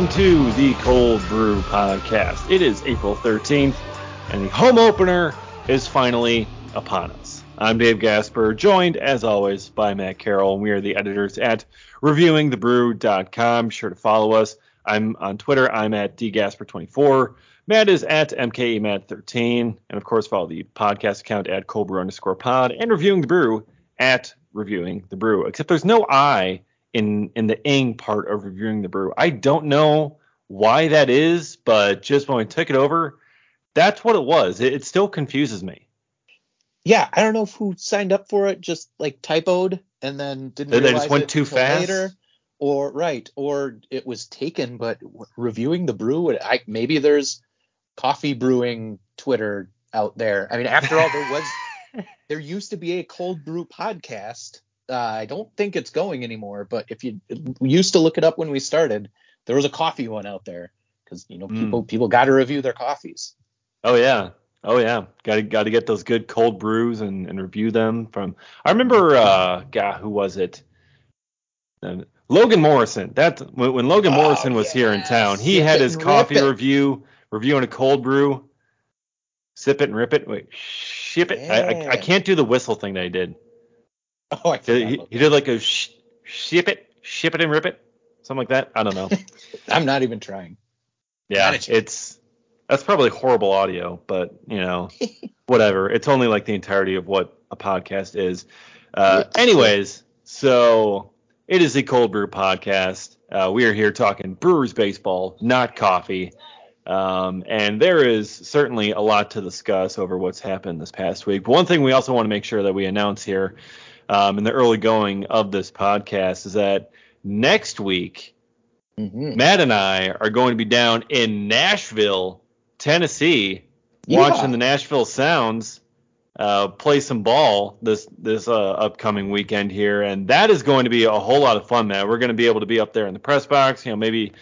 Welcome to the Cold Brew Podcast. It is April 13th, and the home opener is finally upon us. I'm Dave Gasper, joined as always by Matt Carroll, and we are the editors at reviewingthebrew.com. Be sure to follow us. I'm on Twitter. I'm at dgasper24. Matt is at mkemat13, and of course follow the podcast account at coldbrew underscore pod and reviewing the brew at reviewing the brew. Except there's no I in in the ing part of reviewing the brew. I don't know why that is, but just when we took it over, that's what it was. It, it still confuses me. Yeah, I don't know if who signed up for it just like typoed and then didn't. They, they just went too fast. Later, or right, or it was taken, but reviewing the brew, I, maybe there's coffee brewing Twitter out there. I mean, after all, there was there used to be a cold brew podcast uh, I don't think it's going anymore, but if you used to look it up when we started, there was a coffee one out there because you know hmm. people mm. people got to review their coffees. Oh yeah, oh yeah, got to got to get those good cold brews and, and review them from. I remember, uh, God, who was it? Uh, Logan Morrison. That when, when Logan oh, Morrison was yes. here in town, he Sip had his coffee review reviewing a cold brew. Sip it and rip it. Wait, ship it. Yeah. I, I, I can't do the whistle thing that I did. Oh, I he, he did like a sh- ship it, ship it and rip it, something like that. I don't know. I'm not even trying. Yeah, it's that's probably horrible audio, but you know, whatever. It's only like the entirety of what a podcast is. Uh, anyways, so it is the Cold Brew Podcast. Uh, we are here talking Brewers baseball, not coffee. Um, and there is certainly a lot to discuss over what's happened this past week. But one thing we also want to make sure that we announce here um, in the early going of this podcast is that next week, mm-hmm. Matt and I are going to be down in Nashville, Tennessee, yeah. watching the Nashville Sounds uh, play some ball this this uh, upcoming weekend here, and that is going to be a whole lot of fun, man. We're going to be able to be up there in the press box, you know, maybe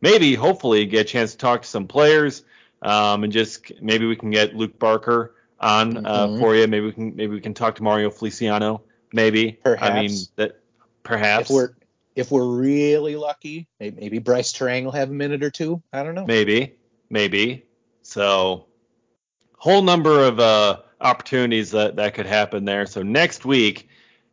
maybe hopefully get a chance to talk to some players, um, and just maybe we can get Luke Barker on uh, mm-hmm. for you. Maybe we can maybe we can talk to Mario Feliciano maybe. Perhaps. I mean that perhaps. If we're if we're really lucky, maybe Brice Turang will have a minute or two. I don't know. Maybe, maybe. So, whole number of uh, opportunities that that could happen there. So next week,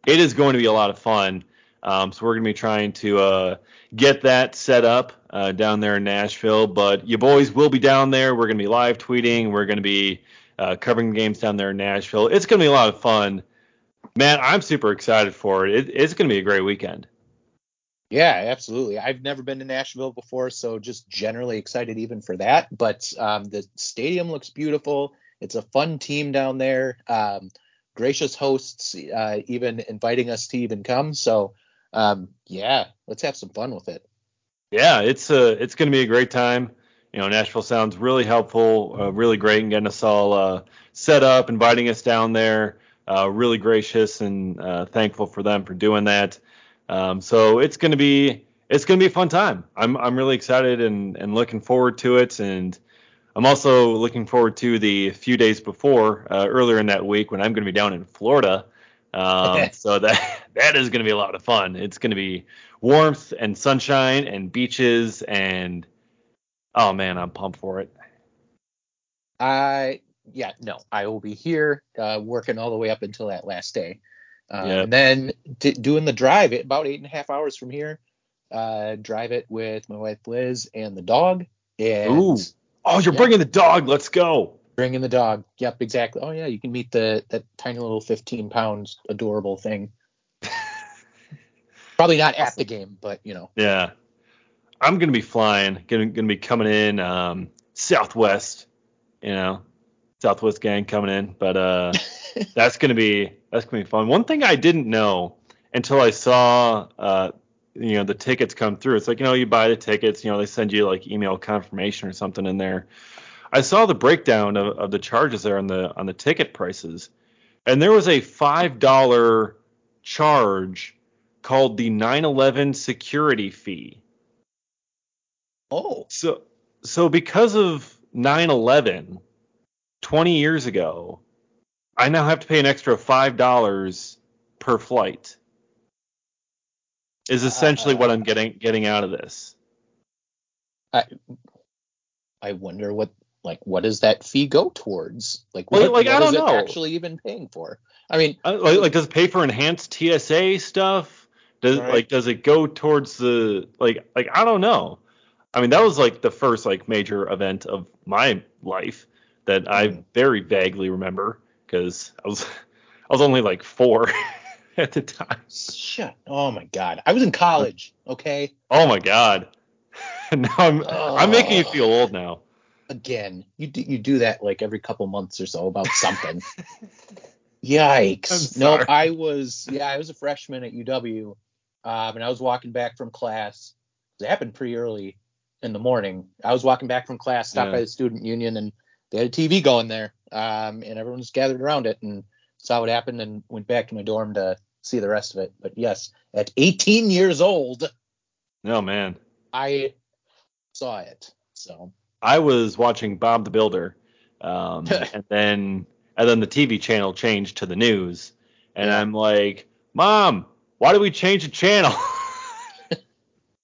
it is going to be a lot of fun. Um, so we're going to be trying to uh, get that set up uh, down there in Nashville. But you boys will be down there. We're going to be live tweeting. We're going to be uh, covering games down there in Nashville. It's going to be a lot of fun. Man, I'm super excited for it. it it's going to be a great weekend. Yeah, absolutely. I've never been to Nashville before, so just generally excited even for that. But um, the stadium looks beautiful. It's a fun team down there. Um, gracious hosts, uh, even inviting us to even come. So um, yeah, let's have some fun with it. Yeah, it's a uh, it's going to be a great time. You know, Nashville sounds really helpful, uh, really great in getting us all uh, set up, inviting us down there. Uh, really gracious and uh, thankful for them for doing that. Um, so it's going to be it's going to be a fun time. I'm I'm really excited and and looking forward to it. And I'm also looking forward to the few days before uh, earlier in that week when I'm going to be down in Florida. Um, so that that is going to be a lot of fun. It's going to be warmth and sunshine and beaches and oh man, I'm pumped for it. I yeah, no, I will be here uh, working all the way up until that last day. Yep. And then t- doing the drive, about eight and a half hours from here. Uh, drive it with my wife Liz and the dog. And Ooh. Oh, you're yeah, bringing the dog. Let's go. Bringing the dog. Yep, exactly. Oh yeah, you can meet the that tiny little 15 pounds adorable thing. Probably not at the game, but you know. Yeah. I'm gonna be flying. Gonna gonna be coming in um, Southwest. You know, Southwest gang coming in, but uh, that's gonna be that's gonna be fun. One thing I didn't know until I saw uh, you know the tickets come through. It's like you know you buy the tickets, you know they send you like email confirmation or something in there. I saw the breakdown of, of the charges there on the on the ticket prices, and there was a five dollar charge called the 9/11 security fee. Oh. So so because of 9/11 20 years ago, I now have to pay an extra five dollars per flight. Is essentially uh, what I'm getting getting out of this. I I wonder what like what does that fee go towards? Like what, like, what I don't is it know. actually even paying for? I mean, Uh, like, like does it pay for enhanced TSA stuff? Does Right. like does it go towards the like like I don't know. I mean that was like the first like major event of my life that I Mm. very vaguely remember because I was I was only like four at the time. shit. Oh my god. I was in college, okay? Oh my god. now I'm I'm making you feel old now. Again, you do, you do that like every couple months or so about something. Yikes. No. I was yeah, I was a freshman at UW. Um, and I was walking back from class. It happened pretty early in the morning. I was walking back from class, stopped Yeah. by the student union, and they had a TV going there. Um, and everyone was gathered around it and saw what happened and went back to my dorm to see the rest of it. But yes, at 18 years old, No man. I saw it. So I was watching Bob the Builder, um, and then and then the TV channel changed to the news, and Yeah. I'm like, Mom, why did we change the channel?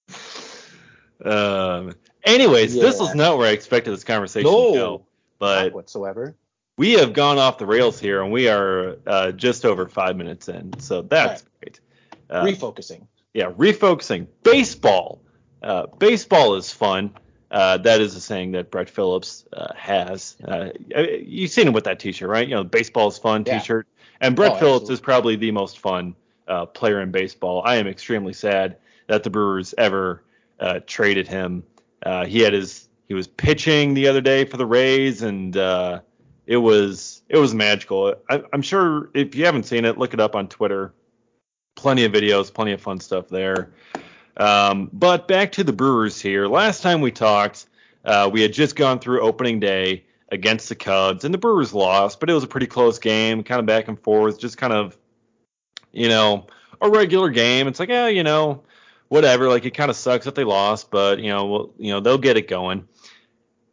um. Anyways, this Yeah. was not where I expected this conversation No. to go, but whatsoever. we have gone off the rails here, and we are uh, just over five minutes in, so that's great. Uh, Refocusing. yeah, refocusing. Baseball. Uh, baseball is fun. Uh, that is a saying that Brett Phillips uh, has. Uh, you've seen him with that T-shirt, right? You know, baseball is fun Yeah. T-shirt. And Brett Oh, Phillips absolutely. is probably the most fun uh, player in baseball. I am extremely sad that the Brewers ever uh, traded him. Uh, he had his he was pitching the other day for the Rays, and uh, it was it was magical. I, I'm sure if you haven't seen it, look it up on Twitter. Plenty of videos, plenty of fun stuff there. Um, but back to the Brewers here. Last time we talked, uh, we had just gone through opening day against the Cubs, and the Brewers lost, but it was a pretty close game, kind of back and forth, just kind of, you know, a regular game. It's like, yeah, you know, whatever. Like it kind of sucks that they lost, but you know, well, you know, they'll get it going.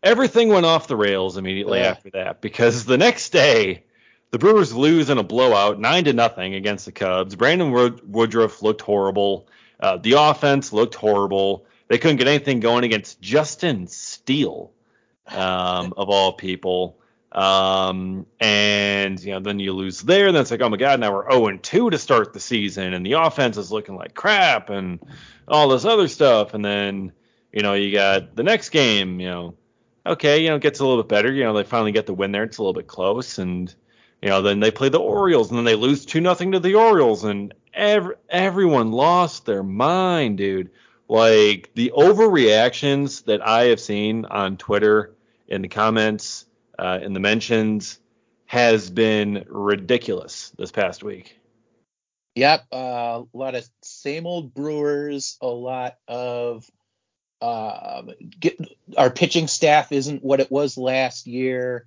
Everything went off the rails immediately Yeah. after that because the next day the Brewers lose in a blowout, nine to nothing against the Cubs. Brandon Wood- Woodruff looked horrible. Uh, the offense looked horrible. They couldn't get anything going against Justin Steele, um, of all people. Um, and you know, then you lose there. Then it's like, oh my God, now we're 0 and 2 to start the season, and the offense is looking like crap, and all this other stuff. And then you know, you got the next game. You know, okay, you know, it gets a little bit better. You know, they finally get the win there. It's a little bit close, and you know, then they play the Orioles, and then they lose two nothing to the Orioles, and every, everyone lost their mind, dude. Like the overreactions that I have seen on Twitter in the comments, uh, in the mentions, has been ridiculous this past week. Yep, uh, a lot of same old Brewers, a lot of um, get, our pitching staff isn't what it was last year.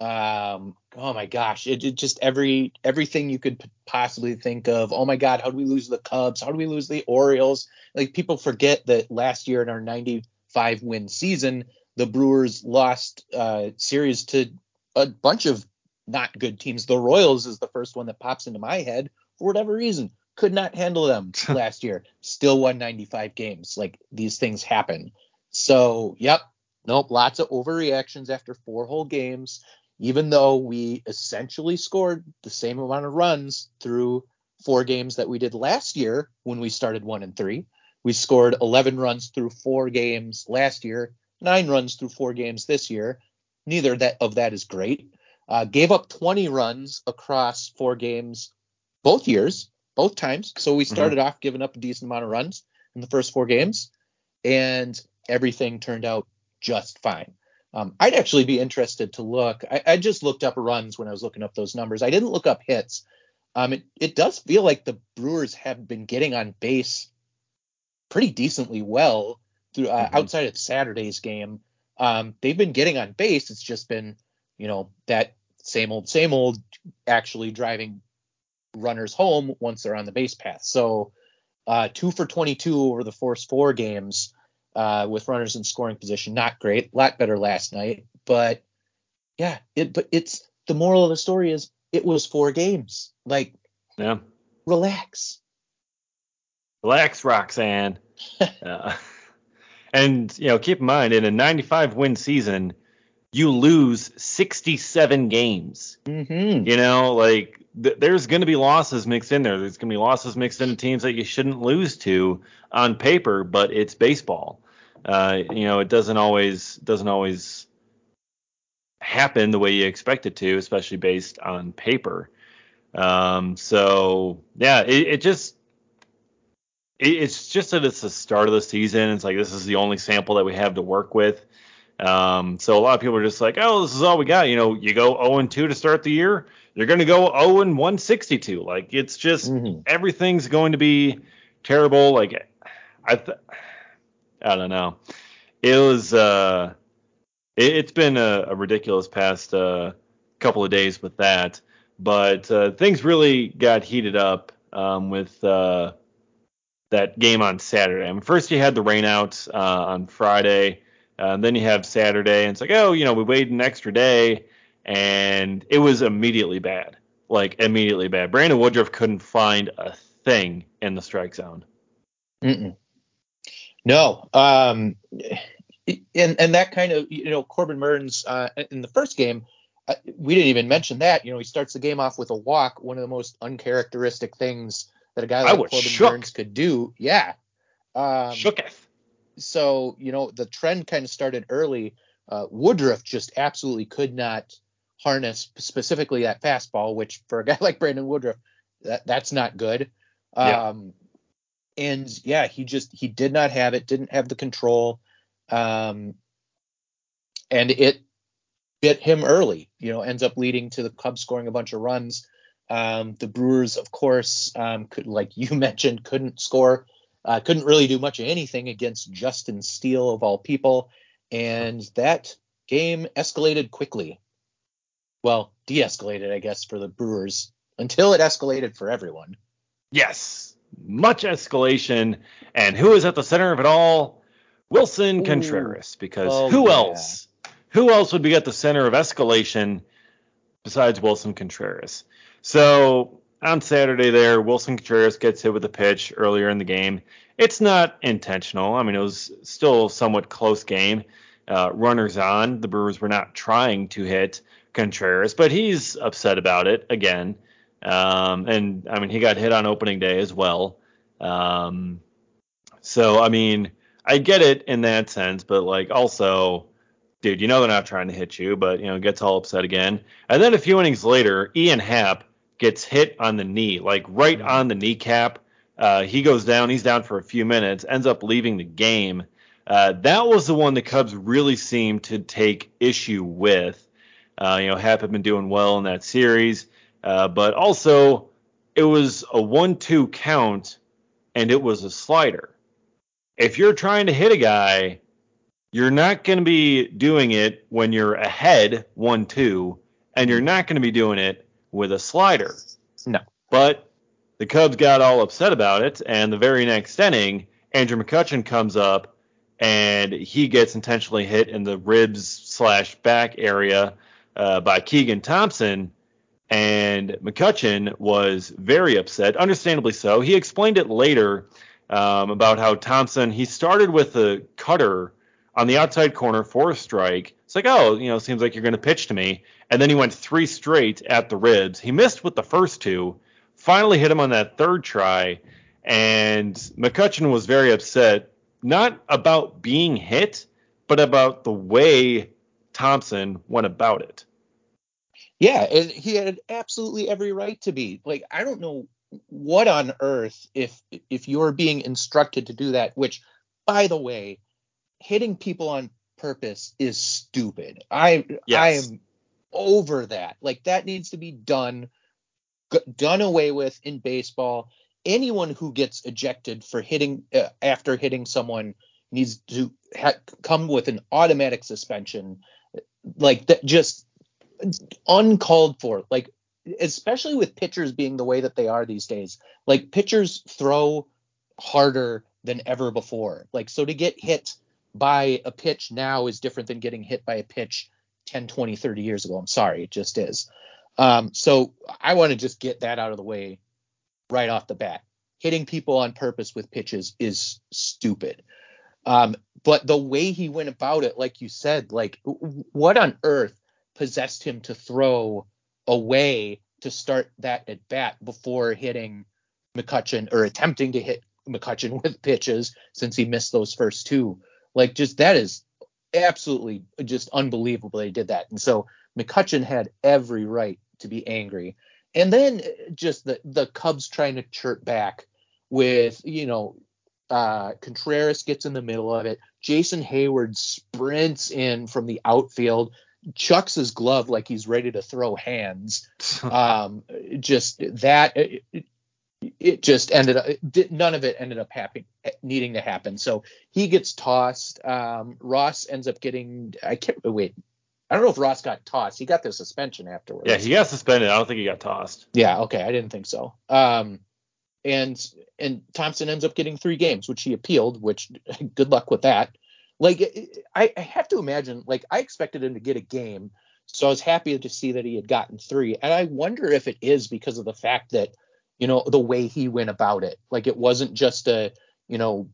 Um, oh my gosh, it, it just every everything you could possibly think of. Oh my God, how do we lose the Cubs? How do we lose the Orioles? Like people forget that last year in our 95 win season, the Brewers lost uh, series to a bunch of not good teams. The Royals is the first one that pops into my head for whatever reason. Could not handle them last year. Still won 95 games. Like these things happen. So, yep. Nope. Lots of overreactions after four whole games. Even though we essentially scored the same amount of runs through four games that we did last year when we started one and three. We scored 11 runs through four games last year, nine runs through four games this year. Neither that of that is great. Uh, gave up 20 runs across four games both years, both times. So we started off giving up a decent amount of runs in the first four games, and everything turned out just fine. Um, I'd actually be interested to look. I, I just looked up runs when I was looking up those numbers. I didn't look up hits. Um, it, it does feel like the Brewers have been getting on base pretty decently well through uh, Mhm. outside of Saturday's game. Um, they've been getting on base. It's just been, you know, that same old, same old, actually driving runners home once they're on the base path. So uh, two for 22 over the first four games uh, with runners in scoring position. Not great. A lot better last night. But yeah, it but it's the moral of the story is it was four games. Like, Yeah. relax. Relax, Roxanne. uh, And you know, keep in mind in a 95 win season, you lose 67 games. Mm-hmm. You know, like th- there's going to be losses mixed in there. There's going to be losses mixed into teams that you shouldn't lose to on paper, but it's baseball. Uh, you know, it doesn't always doesn't always happen the way you expect it to, especially based on paper. Um, so yeah, it, it just it, it's just that it's the start of the season. It's like this is the only sample that we have to work with. Um, so a lot of people are just like, oh, this is all we got. You know, you go 0 and 2 to start the year. You're going to go 0 and 162. Like it's just Mhm. everything's going to be terrible. Like I, th- I don't know. It was uh, it, it's been a, a ridiculous past uh, couple of days with that, but uh, things really got heated up um, with uh, that game on Saturday. I mean, first you had the rainouts uh, on Friday. Uh, then you have Saturday, and it's like, oh, you know, we waited an extra day, and it was immediately bad. Like immediately bad. Brandon Woodruff couldn't find a thing in the strike zone. Mm-mm. No. Um, and and that kind of you know Corbin Burnes uh, in the first game, uh, we didn't even mention that. You know, he starts the game off with a walk, one of the most uncharacteristic things that a guy like Corbin shook. Burnes could do. Yeah. Um, Shooketh. So you know the trend kind of started early. Uh, Woodruff just absolutely could not harness specifically that fastball, which for a guy like Brandon Woodruff, that that's not good. Yeah. Um, and yeah, he just he did not have it, didn't have the control, um, and it bit him early. You know, ends up leading to the Cubs scoring a bunch of runs. Um, the Brewers, of course, um, could like you mentioned, couldn't score uh, couldn't really do much of anything against Justin Steele of all people, and that game escalated quickly. Well, de-escalated, I guess, for the Brewers until it escalated for everyone. Yes, much escalation. And who is at the center of it all? Willson Ooh. Contreras. Because Oh, who yeah. else? Who else would be at the center of escalation besides Willson Contreras? So on Saturday there, Willson Contreras gets hit with a pitch earlier in the game. It's not intentional. I mean, it was still a somewhat close game. Uh, runners on. The Brewers were not trying to hit Contreras, but he's upset about it again. Um, and I mean, he got hit on opening day as well. Um, so I mean, I get it in that sense, but like also, dude, you know they're not trying to hit you, but you know gets all upset again. And then a few innings later, Ian Happ gets hit on the knee, like right on the kneecap. Uh, he goes down. He's down for a few minutes. Ends up leaving the game. Uh, that was the one the Cubs really seemed to take issue with. Uh, you know, Happ had been doing well in that series, uh, but also it was a one-two count, and it was a slider. If you're trying to hit a guy, you're not going to be doing it when you're ahead one-two, and you're not going to be doing it with a slider. No. But the Cubs got all upset about it, and the very next inning, Andrew McCutchen comes up and he gets intentionally hit in the ribs slash back area uh, by Keegan Thompson. And McCutchen was very upset, understandably so. He explained it later um, about how Thompson he started with a cutter on the outside corner for a strike. It's like, oh, you know, seems like you're going to pitch to me. And then he went three straight at the ribs. He missed with the first two, finally hit him on that third try. And McCutchen was very upset, not about being hit, but about the way Thompson went about it. Yeah, and he had absolutely every right to be. Like, I don't know what on earth if if you're being instructed to do that, which by the way, hitting people on purpose is stupid. I Yes. I am over that. Like that needs to be done done away with in baseball. Anyone who gets ejected for hitting uh, after hitting someone needs to ha- come with an automatic suspension. Like that just uncalled for. Like especially with pitchers being the way that they are these days. Like pitchers throw harder than ever before. Like so to get hit by a pitch now is different than getting hit by a pitch 10, 20, 30 years ago. I'm sorry, it just is. Um, so I want to just get that out of the way right off the bat. Hitting people on purpose with pitches is stupid. Um, but the way he went about it, like you said, like what on earth possessed him to throw away to start that at bat before hitting McCutchen or attempting to hit McCutchen with pitches since he missed those first two. Like just that is absolutely just unbelievable they did that. And so McCutchen had every right to be angry. And then just the the Cubs trying to chirp back with, you know, uh, Contreras gets in the middle of it. Jason Heyward sprints in from the outfield, chucks his glove like he's ready to throw hands. Um, just that it, just ended up it, none of it ended up happening needing to happen. So he gets tossed. Um, Ross ends up getting I can't wait. I don't know if Ross got tossed. He got the suspension afterwards. Yeah, he got suspended. I don't think he got tossed. Yeah, okay, I didn't think so. Um, and and Thompson ends up getting three games, which he appealed. Which good luck with that. Like I, I have to imagine, like I expected him to get a game, so I was happy to see that he had gotten three. And I wonder if it is because of the fact that you know the way he went about it. Like it wasn't just a you know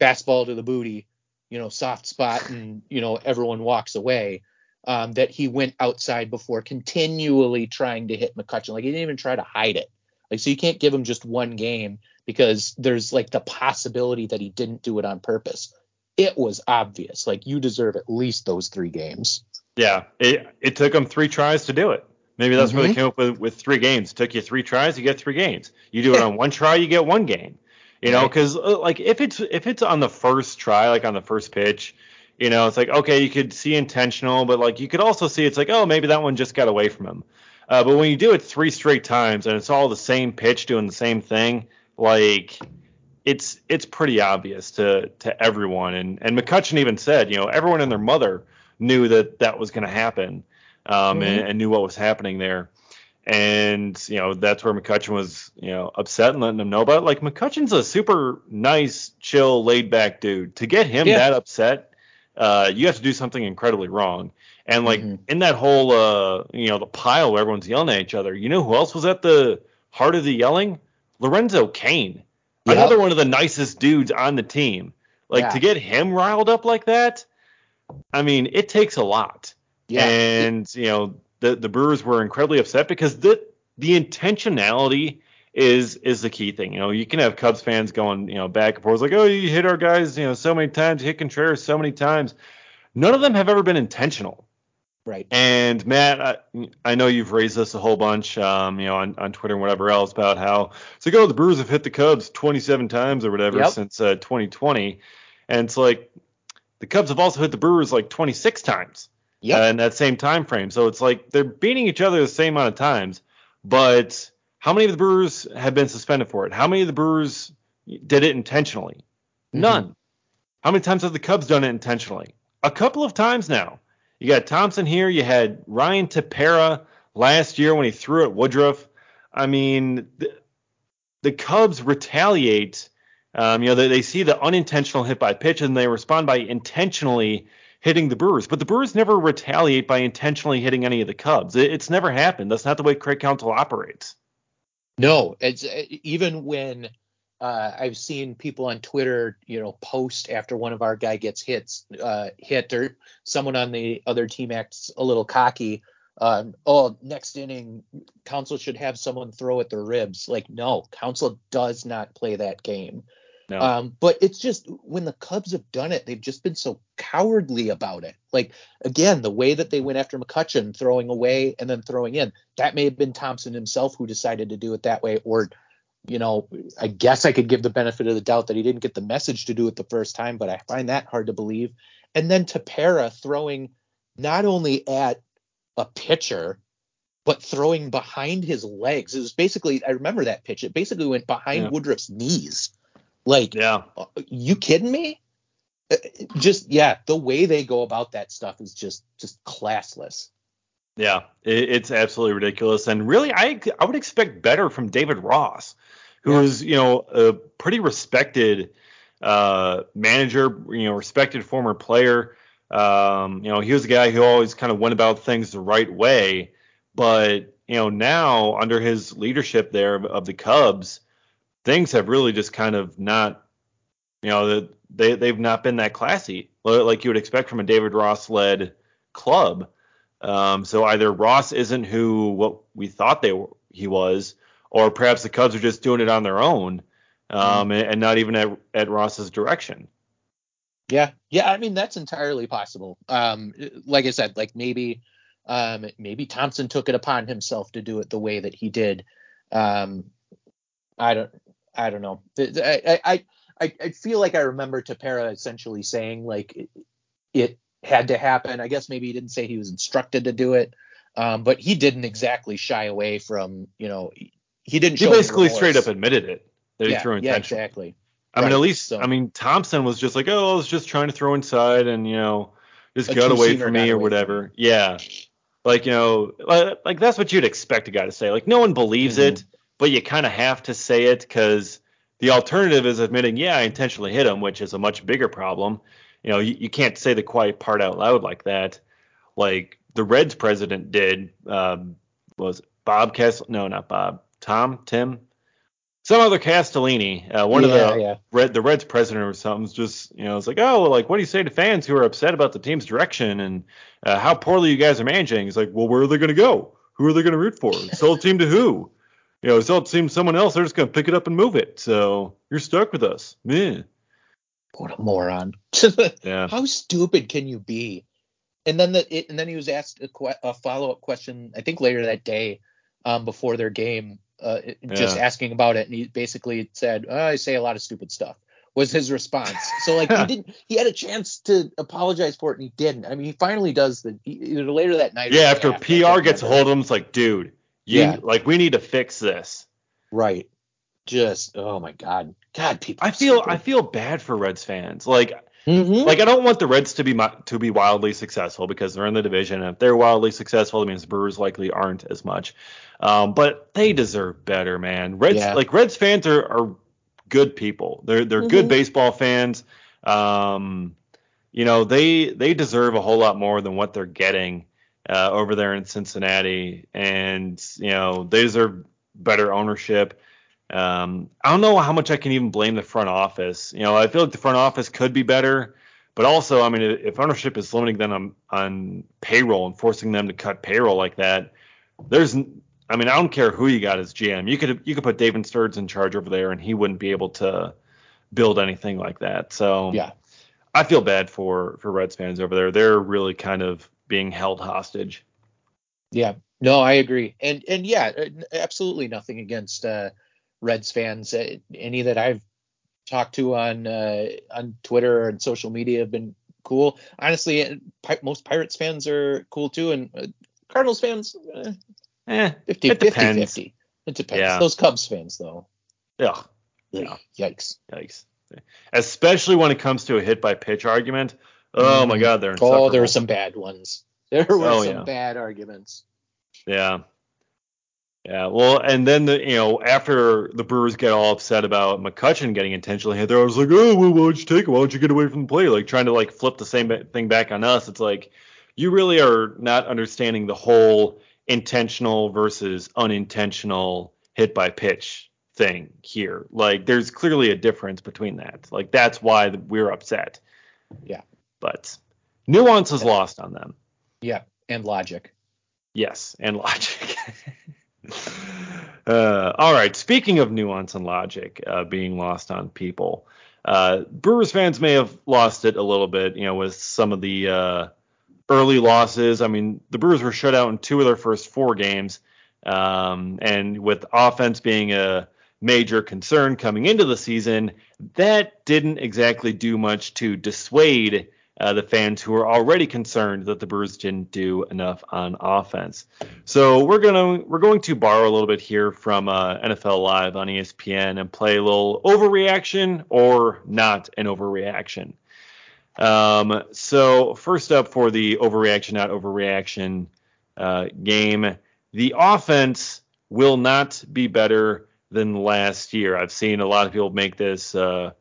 fastball to the booty, you know soft spot, and you know everyone walks away. Um, that he went outside before continually trying to hit McCutchen. Like he didn't even try to hide it. Like so you can't give him just one game because there's like the possibility that he didn't do it on purpose. It was obvious. Like you deserve at least those three games. Yeah, it it took him three tries to do it. Maybe that's mm-hmm. where they came up with, with three games. It took you three tries, you get three games. You do it on one try, you get one game. You know, because uh, like if it's if it's on the first try, like on the first pitch, you know, it's like okay, you could see intentional, but like you could also see it's like oh maybe that one just got away from him. Uh, but when you do it three straight times and it's all the same pitch doing the same thing, like it's it's pretty obvious to to everyone. And and McCutchen even said, you know, everyone and their mother knew that that was going to happen, um, mm-hmm. and, and, knew what was happening there. And you know that's where McCutchen was, you know, upset and letting them know about it. Like McCutchen's a super nice, chill, laid back dude. To get him yeah. that upset, uh, you have to do something incredibly wrong. And like mm-hmm. in that whole, uh, you know, the pile where everyone's yelling at each other, you know who else was at the heart of the yelling? Lorenzo Cain, yep. another one of the nicest dudes on the team. Like yeah. to get him riled up like that, I mean, it takes a lot. Yeah. And you know, the the Brewers were incredibly upset because the the intentionality is is the key thing. You know, you can have Cubs fans going, you know, back and forth like, oh, you hit our guys, you know, so many times, you hit Contreras so many times. None of them have ever been intentional. Right. And Matt, I, I, know you've raised this a whole bunch, um, you know, on, on Twitter and whatever else about how it's like, oh, the Brewers have hit the Cubs 27 times or whatever yep. since uh, 2020, and it's like the Cubs have also hit the Brewers like 26 times yep. uh, in that same time frame. So it's like they're beating each other the same amount of times, but how many of the Brewers have been suspended for it? How many of the Brewers did it intentionally? Mm-hmm. None. How many times have the Cubs done it intentionally? A couple of times now. You got Thompson here. You had Ryan Tepera last year when he threw at Woodruff. I mean, the, the Cubs retaliate. Um, you know, they, they see the unintentional hit by pitch and they respond by intentionally hitting the Brewers. But the Brewers never retaliate by intentionally hitting any of the Cubs. It, it's never happened. That's not the way Craig Counsell operates. No, it's even when uh, I've seen people on Twitter, you know, post after one of our guy gets hits, uh, hit or someone on the other team acts a little cocky. Uh, oh, next inning, Counsell should have someone throw at their ribs. Like, no, Counsell does not play that game. No. Um, but it's just when the Cubs have done it, they've just been so cowardly about it. Like again, the way that they went after McCutchen, throwing away and then throwing in, that may have been Thompson himself who decided to do it that way, or you know, I guess I could give the benefit of the doubt that he didn't get the message to do it the first time, but I find that hard to believe. And then Tepera throwing not only at a pitcher, but throwing behind his legs. It was basically, I remember that pitch. It basically went behind yeah. Woodruff's knees. Like, yeah, uh, you kidding me? Uh, just yeah, the way they go about that stuff is just just classless. Yeah, it, it's absolutely ridiculous. And really, I I would expect better from David Ross, who yeah. is you know a pretty respected uh, manager, you know, respected former player. Um, you know, he was a guy who always kind of went about things the right way. But you know, now under his leadership there of, of the Cubs, things have really just kind of not, you know, the they they've not been that classy, like you would expect from a David Ross led club. Um, so either Ross isn't who what we thought they were, he was, or perhaps the Cubs are just doing it on their own, um, mm-hmm. and, and, not even at, at Ross's direction. Yeah, yeah. I mean that's entirely possible. Um, like I said, like maybe um, maybe Thompson took it upon himself to do it the way that he did. Um, I don't I don't know. I I I, I feel like I remember Tepera essentially saying like it, it had to happen. I guess maybe he didn't say he was instructed to do it, um, but he didn't exactly shy away from you know he didn't. He basically straight up admitted it that yeah, he threw intentionally. Yeah, exactly. I right, mean, at least so. I mean Thompson was just like, oh, I was just trying to throw inside and you know just got away from me or whatever. Yeah, like you know, like, like, that's what you'd expect a guy to say. Like no one believes mm-hmm. it, but you kind of have to say it because the alternative is admitting, yeah, I intentionally hit him, which is a much bigger problem. You know, you, you can't say the quiet part out loud like that. Like the Reds president did. Um, was Bob Kessel? No, not Bob. Tom, Tim, some other Castellini, uh, one yeah, of the yeah. Red, the Reds president or something's just, you know, it's like, oh, like, what do you say to fans who are upset about the team's direction and uh, how poorly you guys are managing? It's like, well, where are they going to go? Who are they going to root for? Sell team to who? You know, sell team to someone else. They're just going to pick it up and move it. So you're stuck with us. Yeah. What a moron. yeah. How stupid can you be? And then the, it, and then he was asked a, a follow up question, I think later that day, um, before their game uh, just asking about it, and he basically said, oh, "I say a lot of stupid stuff." Was his response. So like he didn't, he had a chance to apologize for it, and he didn't. I mean, he finally does the either later that night. Yeah, after PR gets a hold of him, it's like, dude, yeah, like we need to fix this. Right. Just oh my god, God, people. I feel stupid. I feel bad for Reds fans. Like Mm-hmm. Like I don't want the Reds to be to be wildly successful because they're in the division. And if they're wildly successful, that means the Brewers likely aren't as much. Um, but they deserve better, man. Reds yeah. like Reds fans are, are good people. They're they're mm-hmm. good baseball fans. Um, you know they they deserve a whole lot more than what they're getting uh, over there in Cincinnati, and you know they deserve better ownership. Um, I don't know how much I can even blame the front office. You know, I feel like the front office could be better, but also, I mean, if ownership is limiting them on, on payroll and forcing them to cut payroll like that, there's, I mean, I don't care who you got as GM. You could you could put David Stearns in charge over there, and he wouldn't be able to build anything like that. So yeah, I feel bad for for Reds fans over there. They're really kind of being held hostage. Yeah, no, I agree, and and yeah, absolutely nothing against. uh Reds fans. Uh, any that I've talked to on uh, on Twitter and social media have been cool. Honestly, uh, most Pirates fans are cool too, and uh, Cardinals fans, uh, eh, 50, it 50, depends. 50. It depends. Yeah. Those Cubs fans, though. Yeah. yeah. Yikes. Yikes. Especially when it comes to a hit by pitch argument. Oh mm. my God, they're oh, there were some bad ones. There were oh, some yeah. bad arguments. Yeah. Yeah, well, and then the you know after the Brewers get all upset about McCutchen getting intentionally hit, there I was like, oh, well, why don't you take it? Why don't you get away from the play? Like trying to like flip the same thing back on us. It's like you really are not understanding the whole intentional versus unintentional hit by pitch thing here. Like there's clearly a difference between that. Like that's why we're upset. Yeah. But nuance is lost on them. Yeah, and logic. Yes, and logic. Uh, all right. Speaking of nuance and logic uh, being lost on people, uh, Brewers fans may have lost it a little bit, you know, with some of the uh, early losses. I mean, the Brewers were shut out in two of their first four games, um, and with offense being a major concern coming into the season, that didn't exactly do much to dissuade uh, the fans who are already concerned that the Brewers didn't do enough on offense. So we're gonna we're going to borrow a little bit here from uh, NFL Live on ESPN and play a little overreaction or not an overreaction. Um, so first up for the overreaction, not overreaction uh, game, the offense will not be better than last year. I've seen a lot of people make this uh,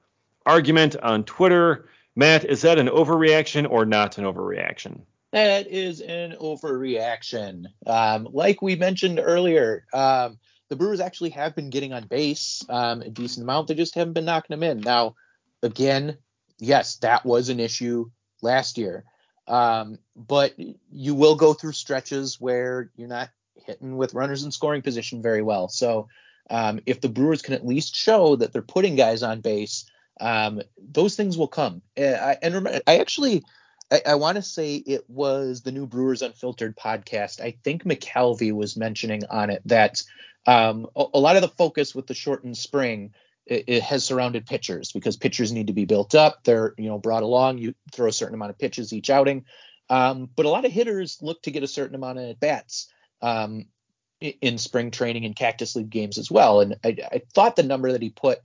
argument on Twitter. Matt, is that an overreaction or not an overreaction? That is an overreaction. Um, like we mentioned earlier, um, the Brewers actually have been getting on base um, a decent amount. They just haven't been knocking them in. Now, again, yes, that was an issue last year. Um, but you will go through stretches where you're not hitting with runners in scoring position very well. So um, if the Brewers can at least show that they're putting guys on base, um, those things will come. I, and remember, I actually, I, I want to say it was the new Brewers Unfiltered podcast. I think McCalvy was mentioning on it that um, a, a, lot of the focus with the shortened spring it, it, has surrounded pitchers because pitchers need to be built up. They're you know brought along. You throw a certain amount of pitches each outing, um, but a lot of hitters look to get a certain amount of at bats. Um, in spring training and Cactus League games as well. And I, I thought the number that he put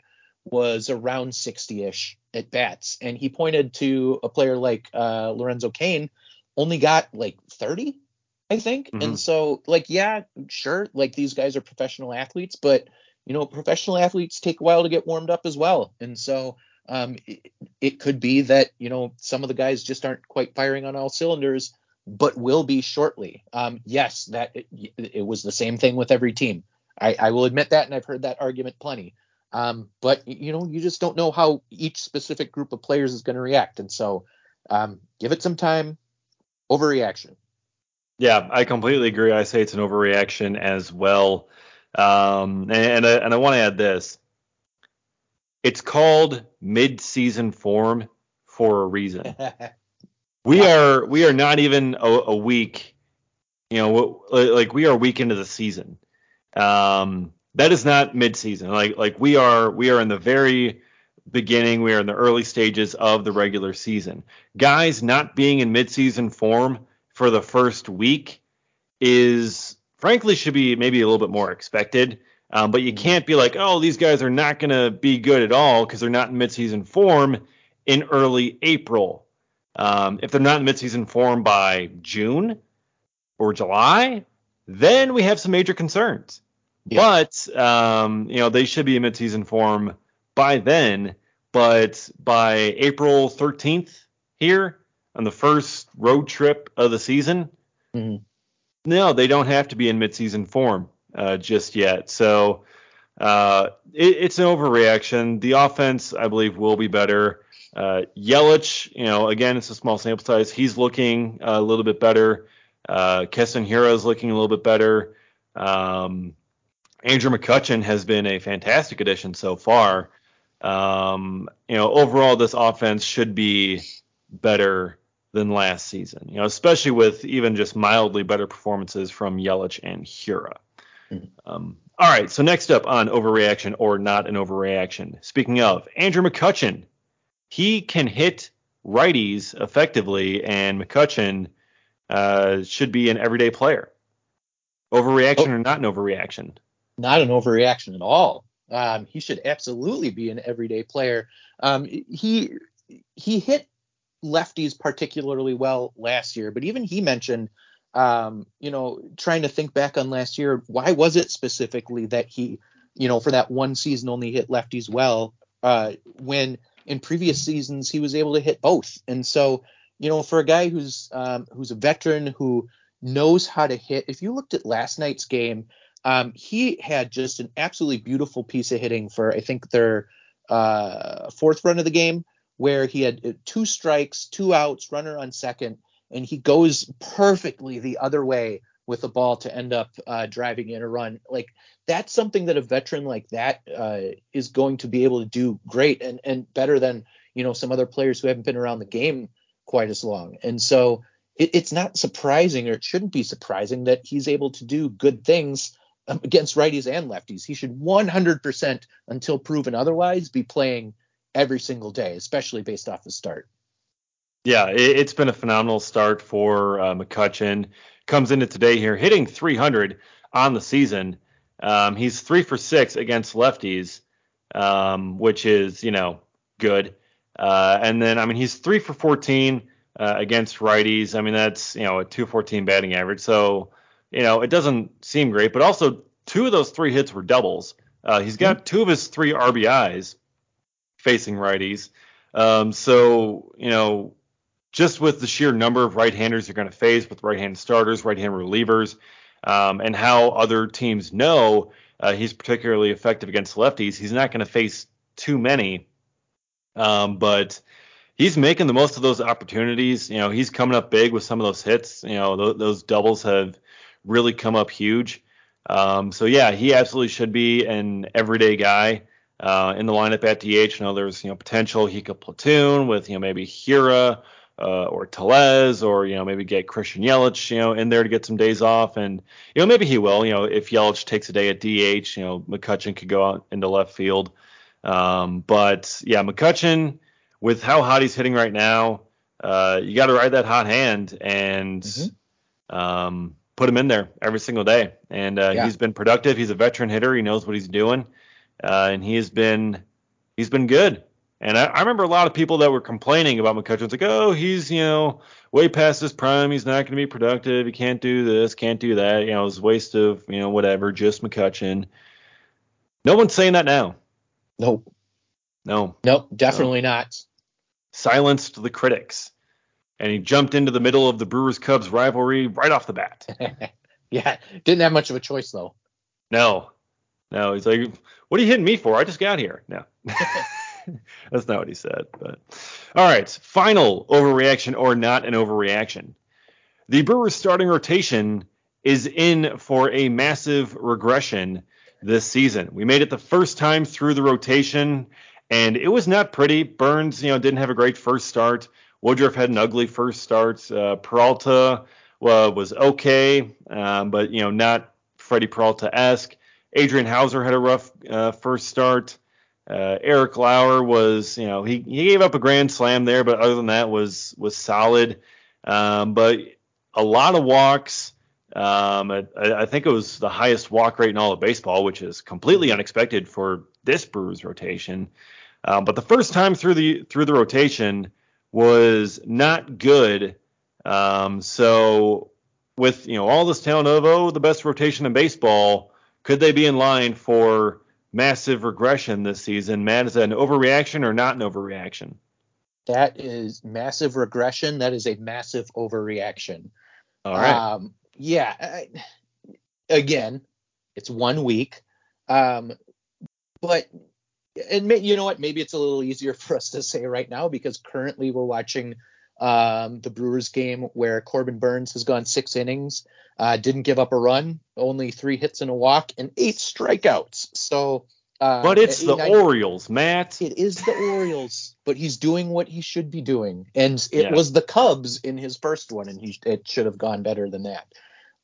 was around 60-ish at bats, and he pointed to a player like uh, Lorenzo Cain only got like 30, I think. Mm-hmm. And so, like, yeah, sure, like these guys are professional athletes, but you know, professional athletes take a while to get warmed up as well. And so, um, it, it could be that you know some of the guys just aren't quite firing on all cylinders but will be shortly. Um, yes, that it, it, was the same thing with every team. I, I, will admit that, and I've heard that argument plenty. Um, but you know, you just don't know how each specific group of players is going to react, and so um, give it some time. Overreaction. Yeah, I completely agree. I say it's an overreaction as well. Um, and, and I, and I want to add this. It's called mid-season form for a reason. We are we are not even a, a week, you know, like we are a week into the season. Um, that is not mid-season. Like like we are we are in the very beginning. We are in the early stages of the regular season. Guys not being in mid-season form for the first week is frankly should be maybe a little bit more expected. Um, but you can't be like, oh, these guys are not going to be good at all because they're not in midseason form in early April. Um, if they're not in midseason form by June or July, then we have some major concerns. Yeah. But um, you know they should be in midseason form by then. But by April 13th here on the first road trip of the season, mm-hmm. no, they don't have to be in midseason form uh, just yet. So uh, it, it's an overreaction. The offense, I believe, will be better. Uh, Yelich, you know, again, it's a small sample size. He's looking a little bit better. Uh, Keston Hiura is looking a little bit better. Um, Andrew McCutchen has been a fantastic addition so far. Um, you know, overall, this offense should be better than last season. You know, especially with even just mildly better performances from Yelich and Hiura. Mm-hmm. Um, all right, so next up on overreaction or not an overreaction. Speaking of, Andrew McCutchen he can hit righties effectively, and McCutchen uh, should be an everyday player. Overreaction oh, or not an overreaction? Not an overreaction at all. Um, he should absolutely be an everyday player. Um, he he hit lefties particularly well last year, but even he mentioned, um, you know, trying to think back on last year, why was it specifically that he, you know, for that one season only hit lefties well uh, when in previous seasons he was able to hit both. And so, you know, for a guy who's um, who's a veteran who knows how to hit, if you looked at last night's game, um, he had just an absolutely beautiful piece of hitting for I think their uh, fourth run of the game, where he had uh, two strikes, two outs, runner on second, and he goes perfectly the other way with the ball to end up uh, driving in a run. Like that's something that a veteran like that uh, is going to be able to do great and and better than you know some other players who haven't been around the game quite as long. And so it, it's not surprising, or it shouldn't be surprising, that he's able to do good things against righties and lefties. He should 100% until proven otherwise be playing every single day, especially based off the start. Yeah, it, has been a phenomenal start for uh, McCutchen comes into today here hitting 300 on the season. Um, he's three for six against lefties, um, which is you know good. Uh, and then I mean he's three for 14 uh, against righties. I mean that's you know a 214 batting average. So you know it doesn't seem great, but also two of those three hits were doubles. Uh, he's got two of his three RBIs facing righties. Um, so you know just with the sheer number of right-handers you're going to face with right hand starters, right-hand relievers, um, and how other teams know uh, he's particularly effective against lefties, he's not going to face too many. Um, but he's making the most of those opportunities. You know, he's coming up big with some of those hits. You know, th- those doubles have really come up huge. Um, so yeah, he absolutely should be an everyday guy uh, in the lineup at DH. You know, there's you know potential he could platoon with you know maybe Hiura uh, or Tellez or you know maybe get Christian Yelich you know in there to get some days off, and you know maybe he will. You know, if Yelich takes a day at DH, you know McCutchen could go out into left field. Um, but yeah, McCutchen with how hot he's hitting right now, uh, you got to ride that hot hand and mm-hmm. um, put him in there every single day. And uh, yeah. he's been productive. He's a veteran hitter. He knows what he's doing, uh, and he has been he's been good. And I, I, remember a lot of people that were complaining about McCutchen. It's like, oh, he's you know way past his prime. He's not going to be productive. He can't do this, can't do that. You know, it's a waste of you know whatever. Just McCutchen. No one's saying that now. Nope. No. Nope. Definitely no. not. Silenced the critics and he jumped into the middle of the Brewers Cubs rivalry right off the bat. yeah, didn't have much of a choice though. No, no, he's like, "What are you hitting me for? I just got here." No, that's not what he said. But all right, final overreaction or not an overreaction. The Brewers starting rotation is in for a massive regression this season. We made it the first time through the rotation, and it was not pretty. Burnes, you know, didn't have a great first start. Woodruff had an ugly first start. Uh, Peralta was okay, um, but you know not Freddie Peralta esque. Adrian Houser had a rough uh, first start. Uh, Eric Lauer was, you know, he, he gave up a grand slam there, but other than that was was solid. Um, but a lot of walks. Um, I, I, think it was the highest walk rate in all of baseball, which is completely unexpected for this Brewers rotation. Um, but the first time through the through the rotation, was not good. Um, so with you know all this talent of oh the best rotation in baseball, could they be in line for massive regression this season? Matt, is that an overreaction or not an overreaction? That is massive regression. That is a massive overreaction. All right. Um, yeah. I, again, it's one week. Um, but and may, you know what? Maybe it's a little easier for us to say right now because currently we're watching um, the Brewers game where Corbin Burnes has gone six innings, uh, didn't give up a run, only three hits and a walk, and eight strikeouts. So. Uh, but it's the Orioles, Matt. It is the Orioles, but he's doing what he should be doing, and it yeah. was the Cubs in his first one, and he it should have gone better than that.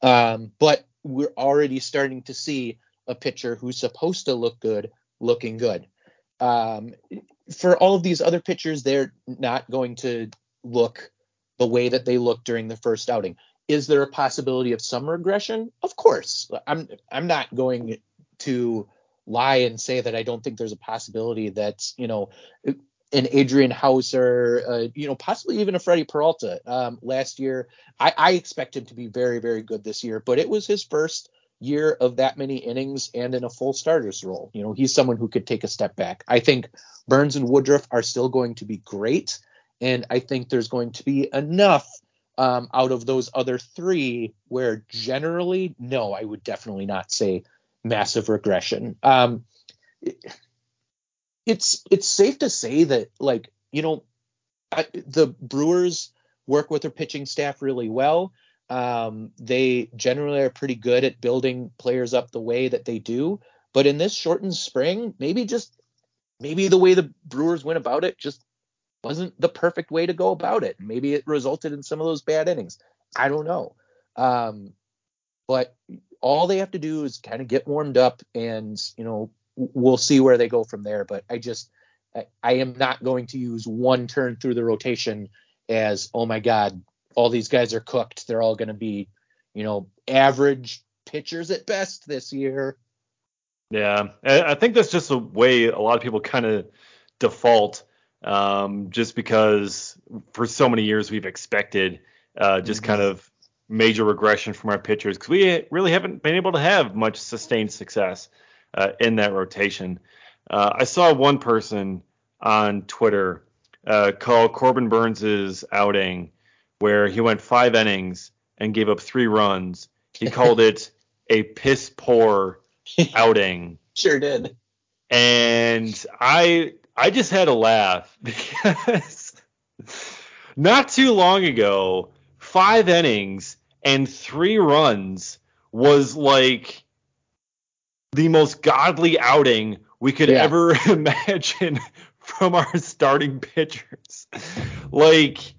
Um, but we're already starting to see a pitcher who's supposed to look good looking good. Um, for all of these other pitchers, they're not going to look the way that they looked during the first outing. Is there a possibility of some regression? Of course. I'm I'm not going to lie and say that I don't think there's a possibility that you know an Adrian Houser, uh, you know, possibly even a Freddie Peralta. Um, last year, I, I expect him to be very, very good this year, but it was his first year of that many innings and in a full starter's role. You know, he's someone who could take a step back. I think Burnes and Woodruff are still going to be great, and I think there's going to be enough um, out of those other three where generally, no, I would definitely not say massive regression. Um, it's it's safe to say that like you know I, the Brewers work with their pitching staff really well. Um, they generally are pretty good at building players up the way that they do. But in this shortened spring, maybe just maybe the way the Brewers went about it just wasn't the perfect way to go about it. Maybe it resulted in some of those bad innings. I don't know. Um, but all they have to do is kind of get warmed up, and you know we'll see where they go from there. But I just I, I am not going to use one turn through the rotation as oh my god all these guys are cooked. They're all going to be, you know, average pitchers at best this year. Yeah, I think that's just a way a lot of people kind of default, um, just because for so many years we've expected uh, just mm-hmm. kind of major regression from our pitchers because we really haven't been able to have much sustained success uh, in that rotation. Uh, I saw one person on Twitter uh, call Corbin Burnes's outing where he went five innings and gave up three runs. He called it a piss poor outing. Sure did. And I I just had to laugh because not too long ago, five innings and three runs was like the most godly outing we could yeah. ever imagine from our starting pitchers. like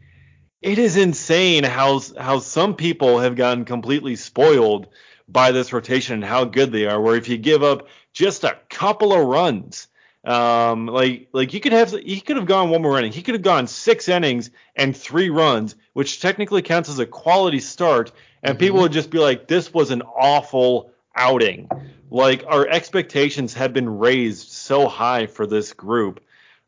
it is insane how how some people have gotten completely spoiled by this rotation and how good they are. Where if you give up just a couple of runs, um, like like you could have he could have gone one more inning. He could have gone six innings and three runs, which technically counts as a quality start, and mm-hmm. people would just be like, "This was an awful outing." Like our expectations have been raised so high for this group.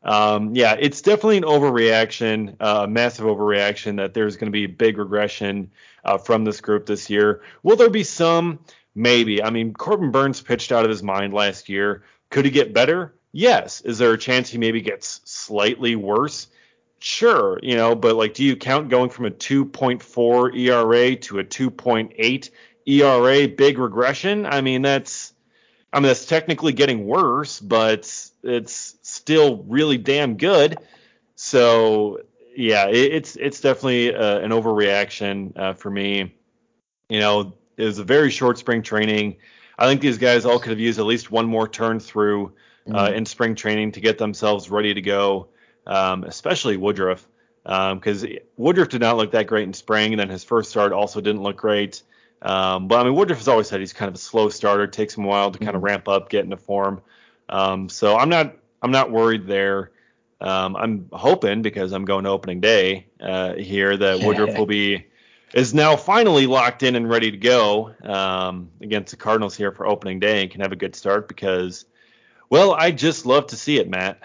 Um, yeah, it's definitely an overreaction, a uh, massive overreaction that there's going to be a big regression uh, from this group this year. Will there be some? Maybe. I mean, Corbin Burnes pitched out of his mind last year. Could he get better? Yes. Is there a chance he maybe gets slightly worse? Sure, you know, but like, do you count going from a 2.4 ERA to a 2.8 ERA big regression? I mean, that's, I mean, that's technically getting worse, but it's still really damn good. So yeah, it, it's it's definitely uh, an overreaction uh, for me. You know, it was a very short spring training. I think these guys all could have used at least one more turn through uh, mm-hmm. in spring training to get themselves ready to go, um, especially Woodruff, because um, Woodruff did not look that great in spring, and then his first start also didn't look great. Um, but I mean, Woodruff has always said he's kind of a slow starter, takes him a while to kind of mm-hmm. ramp up, get into form. Um, so I'm not I'm not worried there. Um, I'm hoping because I'm going to opening day uh, here that Woodruff will be is now finally locked in and ready to go um, against the Cardinals here for opening day and can have a good start because, well, I just love to see it, Matt.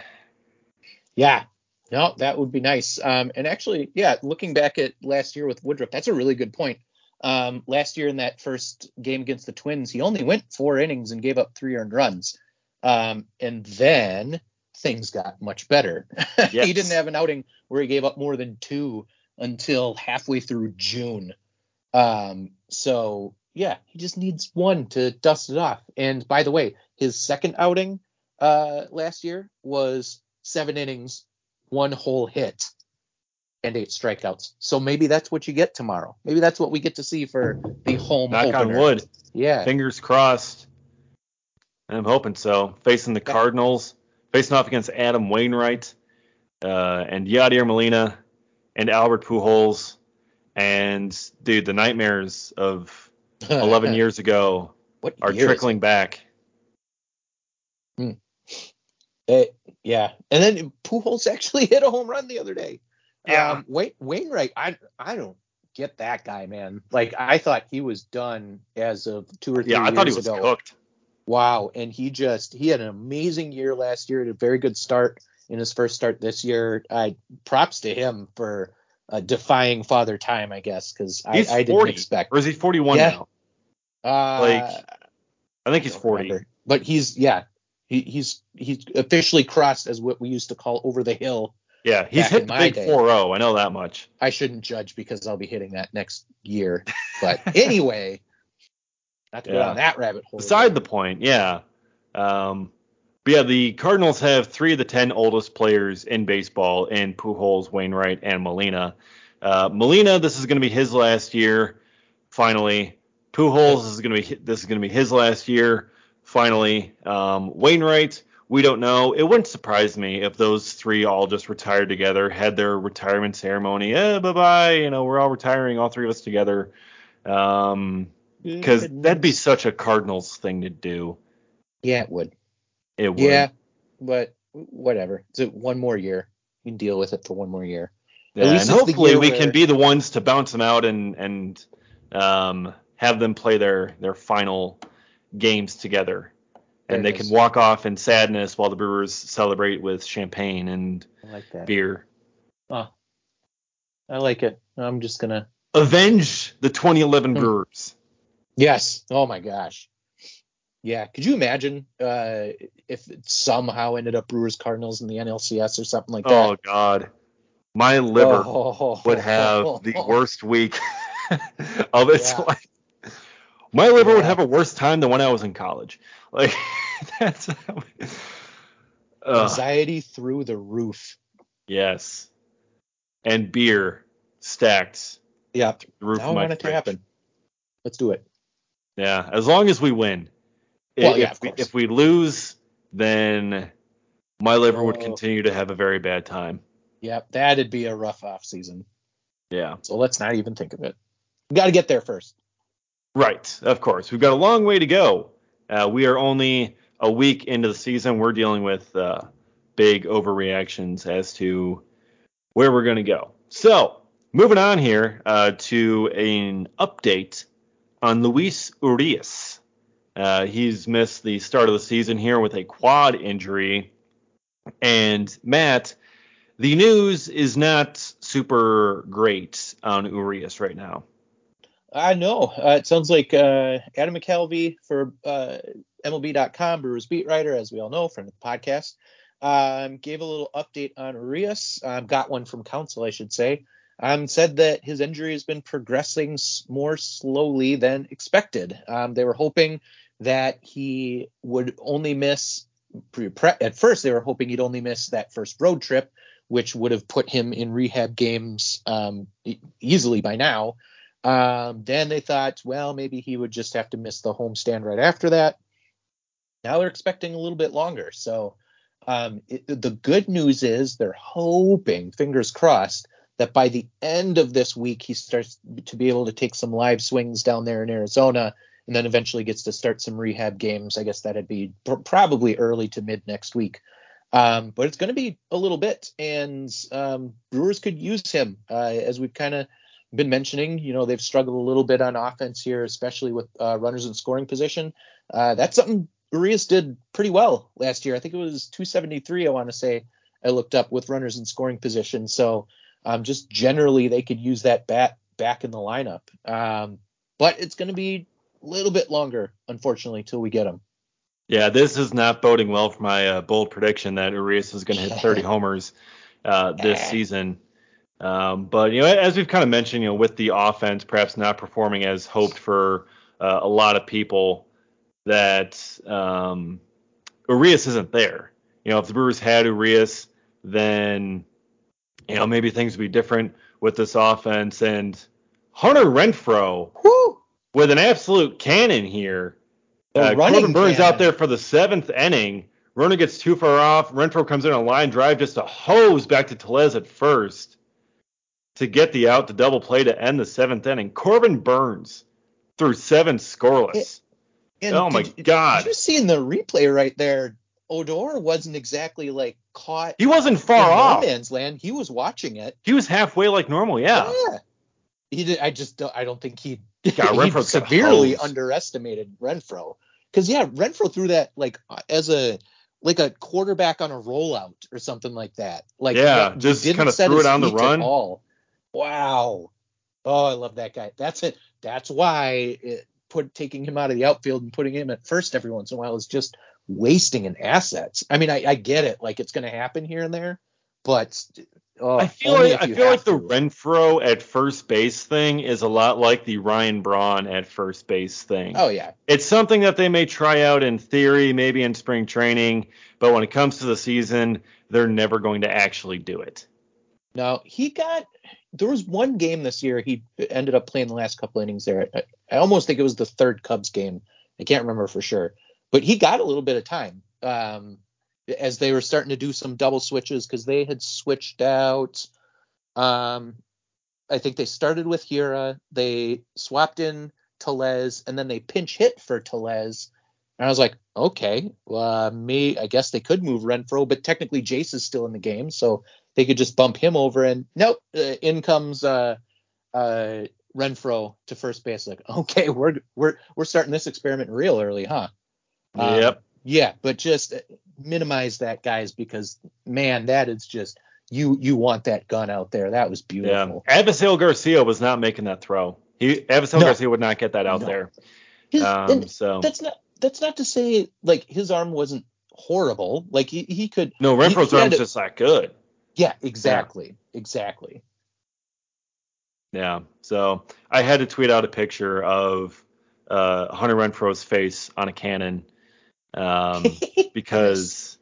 Yeah, no, that would be nice. Um, and actually, yeah, looking back at last year with Woodruff, that's a really good point. Um, last year in that first game against the Twins, he only went four innings and gave up three earned runs. Um, and then things got much better. Yes. he didn't have an outing where he gave up more than two until halfway through June. Um, so yeah, he just needs one to dust it off. And by the way, his second outing uh, last year was seven innings, one whole hit, and eight strikeouts. So maybe that's what you get tomorrow. Maybe that's what we get to see for the home. Knock opener. on wood. Yeah. Fingers crossed. I'm hoping so. Facing the Cardinals, facing off against Adam Wainwright uh, and Yadier Molina and Albert Pujols, and dude, the nightmares of 11 years ago are trickling back. Hmm. It, yeah, and then Pujols actually hit a home run the other day. Yeah, um, Wayne, Wainwright, I I don't get that guy, man. Like I thought he was done as of two or three. Yeah, I thought he was ago. cooked. Wow, and he just he had an amazing year last year, had a very good start in his first start this year. I props to him for uh, defying father time, I guess, because I, I, didn't expect. Or is he 41 yeah. now? Uh, like, I think he's 40. Remember. But he's yeah, he, he's he's officially crossed as what we used to call over the hill. Yeah, he's hit the big 4-0. I know that much. I shouldn't judge because I'll be hitting that next year. But anyway, not to yeah. go down that rabbit hole. Beside the point, yeah. Um, but yeah, the Cardinals have three of the ten oldest players in baseball in Pujols, Wainwright, and Molina. Uh, Molina, this is going to be his last year. Finally, Pujols this is going to be this is going to be his last year. Finally, um, Wainwright, we don't know. It wouldn't surprise me if those three all just retired together, had their retirement ceremony. Eh, bye bye. You know, we're all retiring, all three of us together. Um, because that'd be such a Cardinals thing to do. Yeah, it would. It would. Yeah, but whatever. It's one more year. You can deal with it for one more year. Yeah, and hopefully we where... can be the ones to bounce them out and and um, have them play their their final games together, and they is. can walk off in sadness while the Brewers celebrate with champagne and like beer. Oh, I like it. I'm just gonna avenge the 2011 hmm. Brewers. Yes. Oh my gosh. Yeah. Could you imagine uh, if it somehow ended up Brewers Cardinals in the NLCS or something like that? Oh God. My liver oh, would have the worst week of its yeah. life. My liver would have a worse time than when I was in college. Like that's anxiety through the roof. Yes. and beer stacked. Yeah, the roof now I want it to happen. Let's do it. Yeah, as long as we win. Well, if, yeah, of course. We, if we lose, then my liver oh. would continue to have a very bad time. Yep, that'd be a rough off season. Yeah. So let's not even think of it. We got to get there first. Right, of course. We've got a long way to go. Uh, we are only a week into the season. We're dealing with uh, big overreactions as to where we're going to go. So, moving on here uh, to an update on Luis Urias. Uh, he's missed the start of the season here with a quad injury. And Matt, the news is not super great on Urias right now. I know. Uh, it sounds like uh, Adam McCalvy for uh, MLB.com, Brewers beat writer, as we all know from the podcast, um, gave a little update on Urias. Um, got one from Counsell, I should say. Um, said that his injury has been progressing more slowly than expected. Um, they were hoping that he would only miss. At first, they were hoping he'd only miss that first road trip, which would have put him in rehab games um, easily by now. Um, then they thought, well, maybe he would just have to miss the homestand right after that. Now they're expecting a little bit longer. So um, it, the good news is they're hoping, fingers crossed, that by the end of this week he starts to be able to take some live swings down there in Arizona and then eventually gets to start some rehab games. I guess that'd be pr- probably early to mid next week. Um, but it's going to be a little bit, and um, Brewers could use him uh, as we've kind of been mentioning. You know, they've struggled a little bit on offense here, especially with uh, runners in scoring position. Uh, that's something Urias did pretty well last year. I think it was 273. I want to say I looked up with runners in scoring position. So um, just generally, they could use that bat back in the lineup. Um, but it's going to be a little bit longer, unfortunately, till we get him. Yeah, this is not boding well for my uh, bold prediction that Urias is going to hit 30 homers uh, this season. Um, but you know, as we've kind of mentioned, you know, with the offense perhaps not performing as hoped for uh, a lot of people, that um, Urias isn't there. You know, if the Brewers had Urias, then you know maybe things would be different with this offense. And Hunter Renfroe Woo! with an absolute cannon here. Uh, Corbin Burnes out there for the seventh inning. Runner gets too far off. Renfroe comes in a line drive just a hose back to Tellez at first to get the out, the double play to end the seventh inning. Corbin Burnes threw seven scoreless. And oh my did, god! Did you see in the replay right there? Odor wasn't exactly like caught. He wasn't far off. No man's land. He was watching it. He was halfway like normal. Yeah. Yeah. He did. I just don't. I don't think he. Yeah, he severely underestimated Renfroe. Because yeah, Renfroe threw that like as a like a quarterback on a rollout or something like that. Like yeah, just kind of threw it on the run. All. Wow. Oh, I love that guy. That's it. That's why it, put taking him out of the outfield and putting him at first every once in a while is just wasting an assets. I mean, I, I get it, like it's going to happen here and there, but oh, I feel like I feel like to. the Renfroe at first base thing is a lot like the Ryan Braun at first base thing. Oh yeah, it's something that they may try out in theory, maybe in spring training, but when it comes to the season, they're never going to actually do it. No, he got there was one game this year he ended up playing the last couple innings there. I, I, almost think it was the third Cubs game. I can't remember for sure, but he got a little bit of time um, as they were starting to do some double switches because they had switched out. Um, I think they started with Hiura, they swapped in Tellez, and then they pinch hit for Tellez. And I was like, okay, well, uh, me, I guess they could move Renfroe, but technically Jace is still in the game, so they could just bump him over and nope, uh, in comes uh, uh, Renfroe to first base. Like, okay, we're we're we're starting this experiment real early, huh? Um, yep. Yeah, but just minimize that, guys, because man, that is just you you want that gun out there. That was beautiful. Yeah. Avisail Garcia was not making that throw. He Avisail no. Garcia would not get that out no. there. His, um, so that's not that's not to say like his arm wasn't horrible. Like he, he could. No, Renfroe's arm's just that good. Yeah, exactly. Yeah. Exactly. Yeah. So I had to tweet out a picture of uh, Hunter Renfroe's face on a cannon um, because,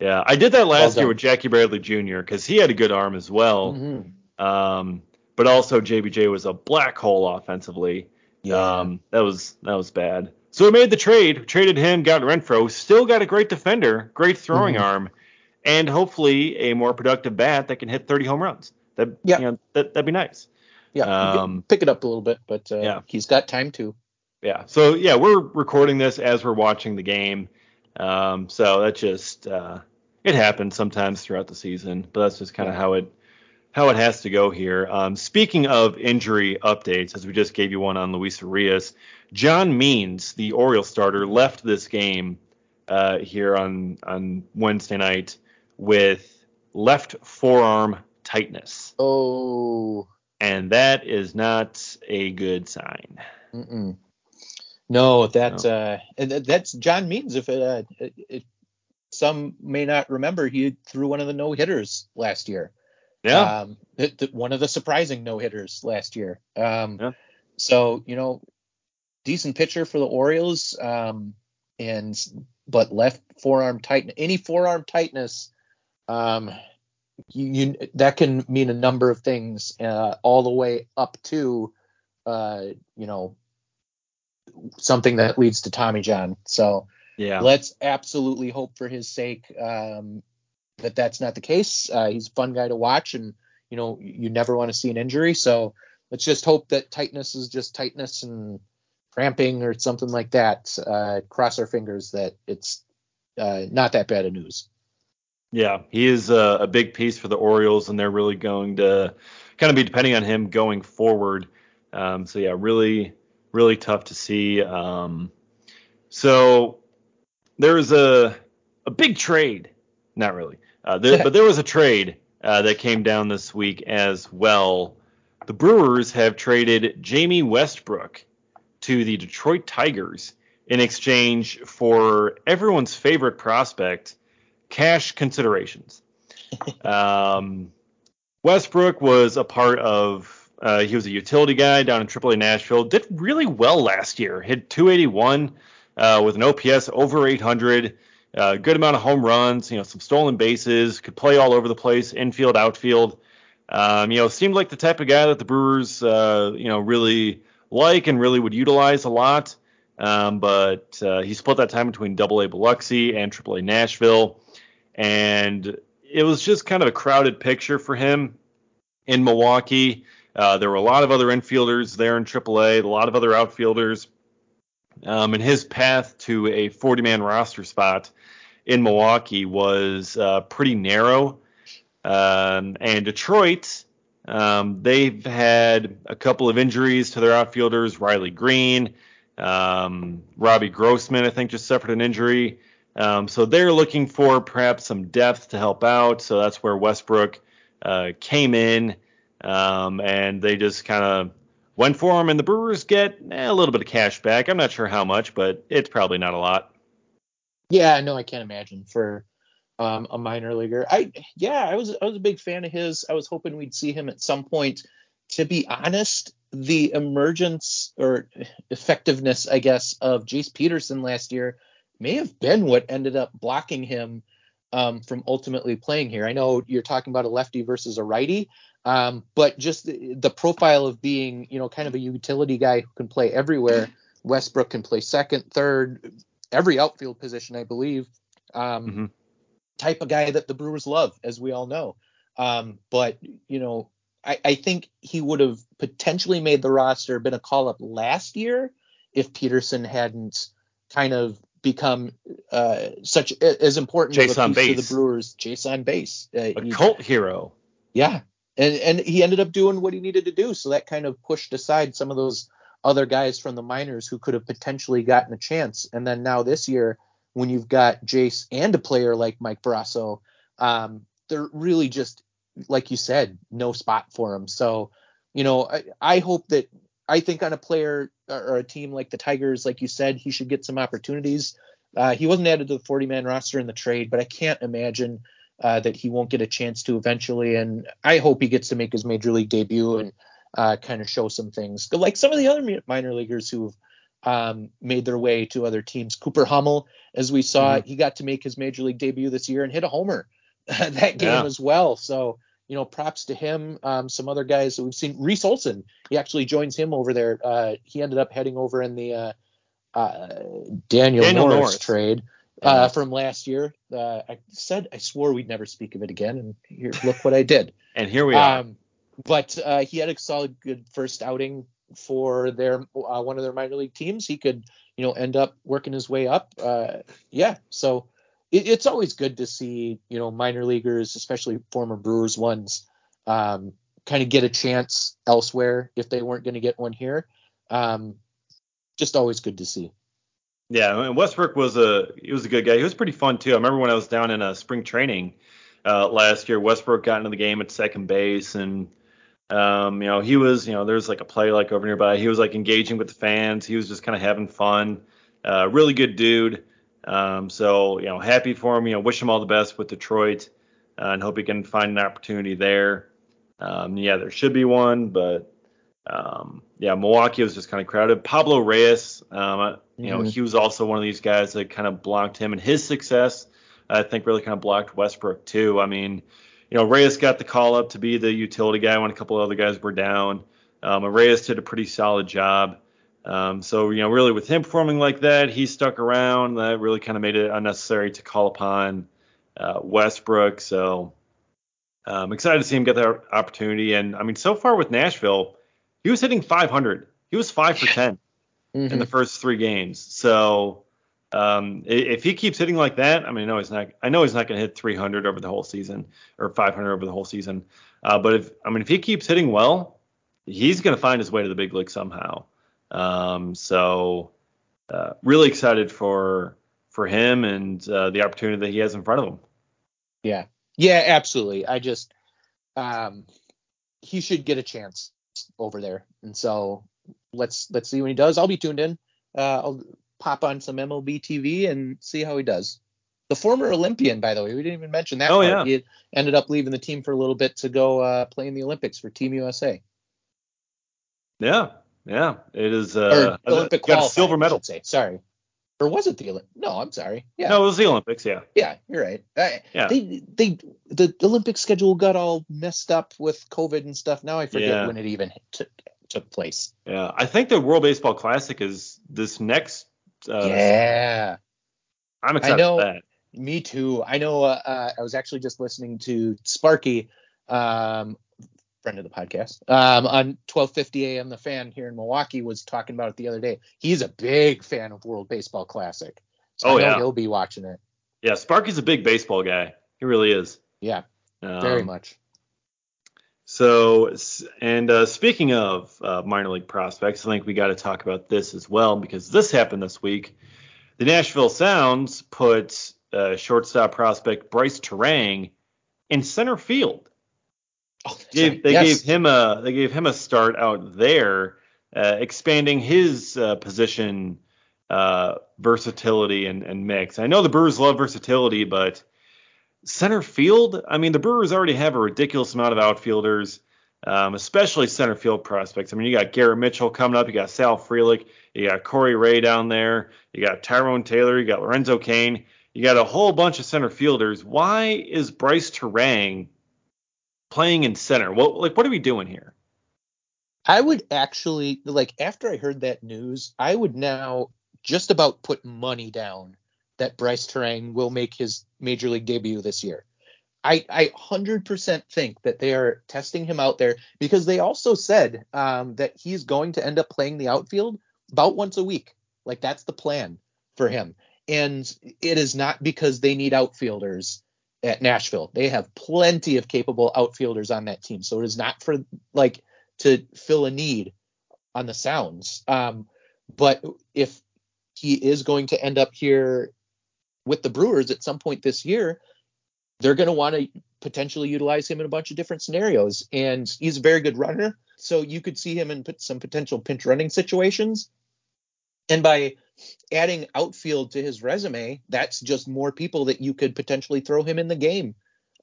yeah, I did that last well year with Jackie Bradley Jr. because he had a good arm as well. Mm-hmm. Um, but also JBJ was a black hole offensively. Yeah. Um, that was that was bad. So we made the trade, traded him, got Renfroe, still got a great defender, great throwing Mhm. arm, and hopefully a more productive bat that can hit 30 home runs. That Yeah. you know, that that'd be nice. Yeah. Um, pick it up a little bit, but uh, yeah. he's got time to. Yeah. So yeah, we're recording this as we're watching the game. Um, so that just uh, it happens sometimes throughout the season, but that's just kind of Yeah. how it how it has to go here. Um, speaking of injury updates, as we just gave you one on Luis Urias, John Means, the Oriole starter, left this game uh, here on on Wednesday night with left forearm tightness, Oh. and that is not a good sign. Mm-mm. No, that uh, and that's John Means. If it, uh, it, it, some may not remember, he threw one of the no hitters last year. Yeah. Um, th- th- one of the surprising no hitters last year. Um, Yeah. so you know, decent pitcher for the Orioles. Um, and but left forearm tight, any forearm tightness, um, you, you that can mean a number of things, uh, all the way up to, uh, you know, something that leads to Tommy John. So yeah. let's absolutely hope for his sake um, that that's not the case. Uh, he's a fun guy to watch, and you know you never want to see an injury. So let's just hope that tightness is just tightness and cramping or something like that. Uh, cross our fingers that it's uh, not that bad of news. Yeah, he is a, a big piece for the Orioles, and they're really going to kind of be depending on him going forward. Um, so yeah, really, really tough to see. Um, so there was a a big trade, not really, uh, there, but there was a trade uh, that came down this week as well. The Brewers have traded Jamie Westbrook to the Detroit Tigers in exchange for everyone's favorite prospect cash considerations. um, Westbrook was a part of. Uh, he was a utility guy down in AAA Nashville. Did really well last year. Hit 281 uh, with an OPS over 800. Uh, good amount of home runs. You know, some stolen bases. Could play all over the place, infield, outfield. Um, you know, seemed like the type of guy that the Brewers, uh, you know, really like and really would utilize a lot. Um, but uh, he split that time between Double A Biloxi and Triple A Nashville, and it was just kind of a crowded picture for him in Milwaukee. Uh, there were a lot of other infielders there in Triple A, lot of other outfielders, um, and his path to a 40-man roster spot in Milwaukee was uh, pretty narrow. Um, and Detroit, um, they've had a couple of injuries to their outfielders. Riley Greene, um, Robbie Grossman, I think, just suffered an injury. Um, so they're looking for perhaps some depth to help out. So that's where Westbrook uh, came in, um, and they just kind of went for him. And the Brewers get eh, a little bit of cash back. I'm not sure how much, but it's probably not a lot. Yeah, no, I can't imagine for um, a minor leaguer. I yeah, I was I was a big fan of his. I was hoping we'd see him at some point. To be honest, the emergence or effectiveness, I guess, of Jace Peterson last year may have been what ended up blocking him um, from ultimately playing here. I know you're talking about a lefty versus a righty, um, but just the, the profile of being, you know, kind of a utility guy who can play everywhere. Westbrook can play second, third, every outfield position, I believe. Um, Mhm. Type of guy that the Brewers love, as we all know. Um, but you know, I, I think he would have potentially made the roster, been a call up last year if Peterson hadn't kind of become uh, such as important Chase of a on piece to the Brewers. Jace on base. Uh, A cult hero. yeah, and and he ended up doing what he needed to do, so that kind of pushed aside some of those other guys from the minors who could have potentially gotten a chance. And then now this year, when you've got Jace and a player like Mike Brosseau, um, they're really just like you said, no spot for him. So, you know, I, I hope that I think on a player or a team like the Tigers, like you said, he should get some opportunities. Uh, he wasn't added to the 40 man roster in the trade, but I can't imagine uh, that he won't get a chance to eventually. And I hope he gets to make his major league debut and uh, kind of show some things, like some of the other minor leaguers who've um, made their way to other teams. Cooper Hummel, as we saw, he got to make his major league debut this year and hit a homer that game Yeah. as well. So you know, props to him. Um, some other guys that we've seen, Reese Olson, he actually joins him over there. Uh, he ended up heading over in the uh, uh, Daniel, Daniel Norris, Norris. trade uh, from last year. Uh, I said I swore we'd never speak of it again, and here, look what I did. And here we are. Um, but uh, he had a solid, good first outing for their uh, one of their minor league teams. He could, you know, end up working his way up. Uh, yeah, so it, it's always good to see, you know, minor leaguers, especially former Brewers ones, um, kind of get a chance elsewhere if they weren't going to get one here. Um, just always good to see. Yeah, and Westbrook was a he was a good guy. He was pretty fun too. I remember when I was down in a spring training uh, last year, Westbrook got into the game at second base, and um, you know he was you know there's like a play like over nearby. He was like engaging with the fans. He was just kind of having fun. Uh, really good dude. Um, so you know happy for him. You know wish him all the best with Detroit, uh, and hope he can find an opportunity there. Um, yeah, there should be one, but um, yeah, Milwaukee was just kind of crowded. Pablo Reyes, um, you know, Mhm. he was also one of these guys that kind of blocked him and his success. I think really kind of blocked Westbrook too. I mean, you know, Reyes got the call up to be the utility guy when a couple of other guys were down. Um, Reyes did a pretty solid job. Um, so you know, really with him performing like that, he stuck around. That really kind of made it unnecessary to call upon uh, Westbrook. So I'm excited to see him get that opportunity. And I mean, so far with Nashville, he was hitting 500. He was five for 10 in Mhm. the first three games. So um, if he keeps hitting like that, I mean, I know he's not. I know he's not going to hit 300 over the whole season or 500 over the whole season. Uh, but if I mean, if he keeps hitting well, he's going to find his way to the big league somehow. Um, so uh, really excited for for him and uh, the opportunity that he has in front of him. Yeah. Yeah, absolutely. I just um he should get a chance over there. And so let's let's see when he does. I'll be tuned in. Uh I'll pop on some MLB TV and see how he does. The former Olympian, by the way, we didn't even mention that. Oh, part. yeah. He ended up leaving the team for a little bit to go uh, play in the Olympics for Team USA. Yeah, yeah, it is. or Uh, Olympic got a silver medal. say. Sorry. Or was it the Olympic? No, I'm sorry. Yeah. No, it was the Olympics. Yeah. Yeah, you're right. I, Yeah. They they the Olympic schedule got all messed up with COVID and stuff. Now I forget Yeah. when it even took took place. Yeah, I think the World Baseball Classic is this next. Uh, yeah, I'm excited know. for that. me too. I know. Uh, uh, I was actually just listening to Sparky, um, friend of the podcast, um, on 12:50 a.m. The Fan here in Milwaukee was talking about it the other day. He's a big fan of World Baseball Classic. So Oh, yeah. he'll be watching it. Yeah, Sparky's a big baseball guy. He really is. Yeah, Um, very much. So, and uh, speaking of uh, minor league prospects, I think we got to talk about this as well because this happened this week. The Nashville Sounds put uh, shortstop prospect Brice Turang in center field. Oh, Gave, right. they Yes. gave him a they gave him a start out there, uh, expanding his uh, position uh, versatility and, and mix. I know the Brewers love versatility, but center field. I mean, the Brewers already have a ridiculous amount of outfielders, um, especially center field prospects. I mean, you got Garrett Mitchell coming up, you got Sal Frelick, you got Corey Ray down there, you got Tyrone Taylor, you got Lorenzo Cain, you got a whole bunch of center fielders. Why is Brice Turang playing in center? What like what are we doing here? I would actually like after I heard that news, I would now just about put money down that Brice Turang will make his major league debut this year. I I 100% think that they are testing him out there because they also said um, that he's going to end up playing the outfield about once a week. Like that's the plan for him. And it is not because they need outfielders at Nashville. They have plenty of capable outfielders on that team. So it is not for like to fill a need on the sounds. Um, but if he is going to end up here with the Brewers at some point this year, they're going to want to potentially utilize him in a bunch of different scenarios. And he's a very good runner. So you could see him in some potential pinch running situations. And by adding outfield to his resume, that's just more people that you could potentially throw him in the game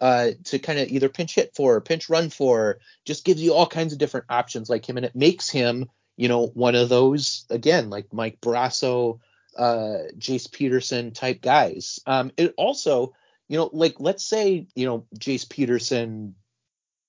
uh, to kind of either pinch hit for or pinch run for. Just gives you all kinds of different options like him, and it makes him, you know, one of those again like Mike Brosseau, uh, Jace Peterson type guys. Um, it also, you know, like let's say you know Jace Peterson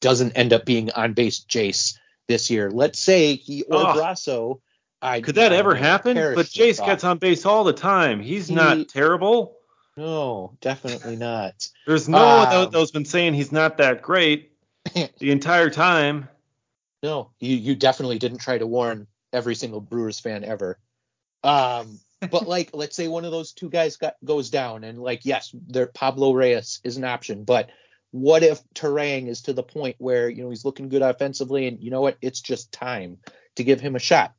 doesn't end up being on base Jace this year. Let's say he or Ugh. Brosseau. I Could that I ever happen? But Jace thought. gets on base all the time. He's He- not terrible. No, definitely not. There's no one Um, that- that's been saying he's not that great the entire time. No, you you definitely didn't try to warn every single Brewers fan ever. Um, but like, let's say one of those two guys got goes down, and like, yes, there Pablo Reyes is an option, but what if Turang is to the point where you know he's looking good offensively, and you know what, it's just time to give him a shot.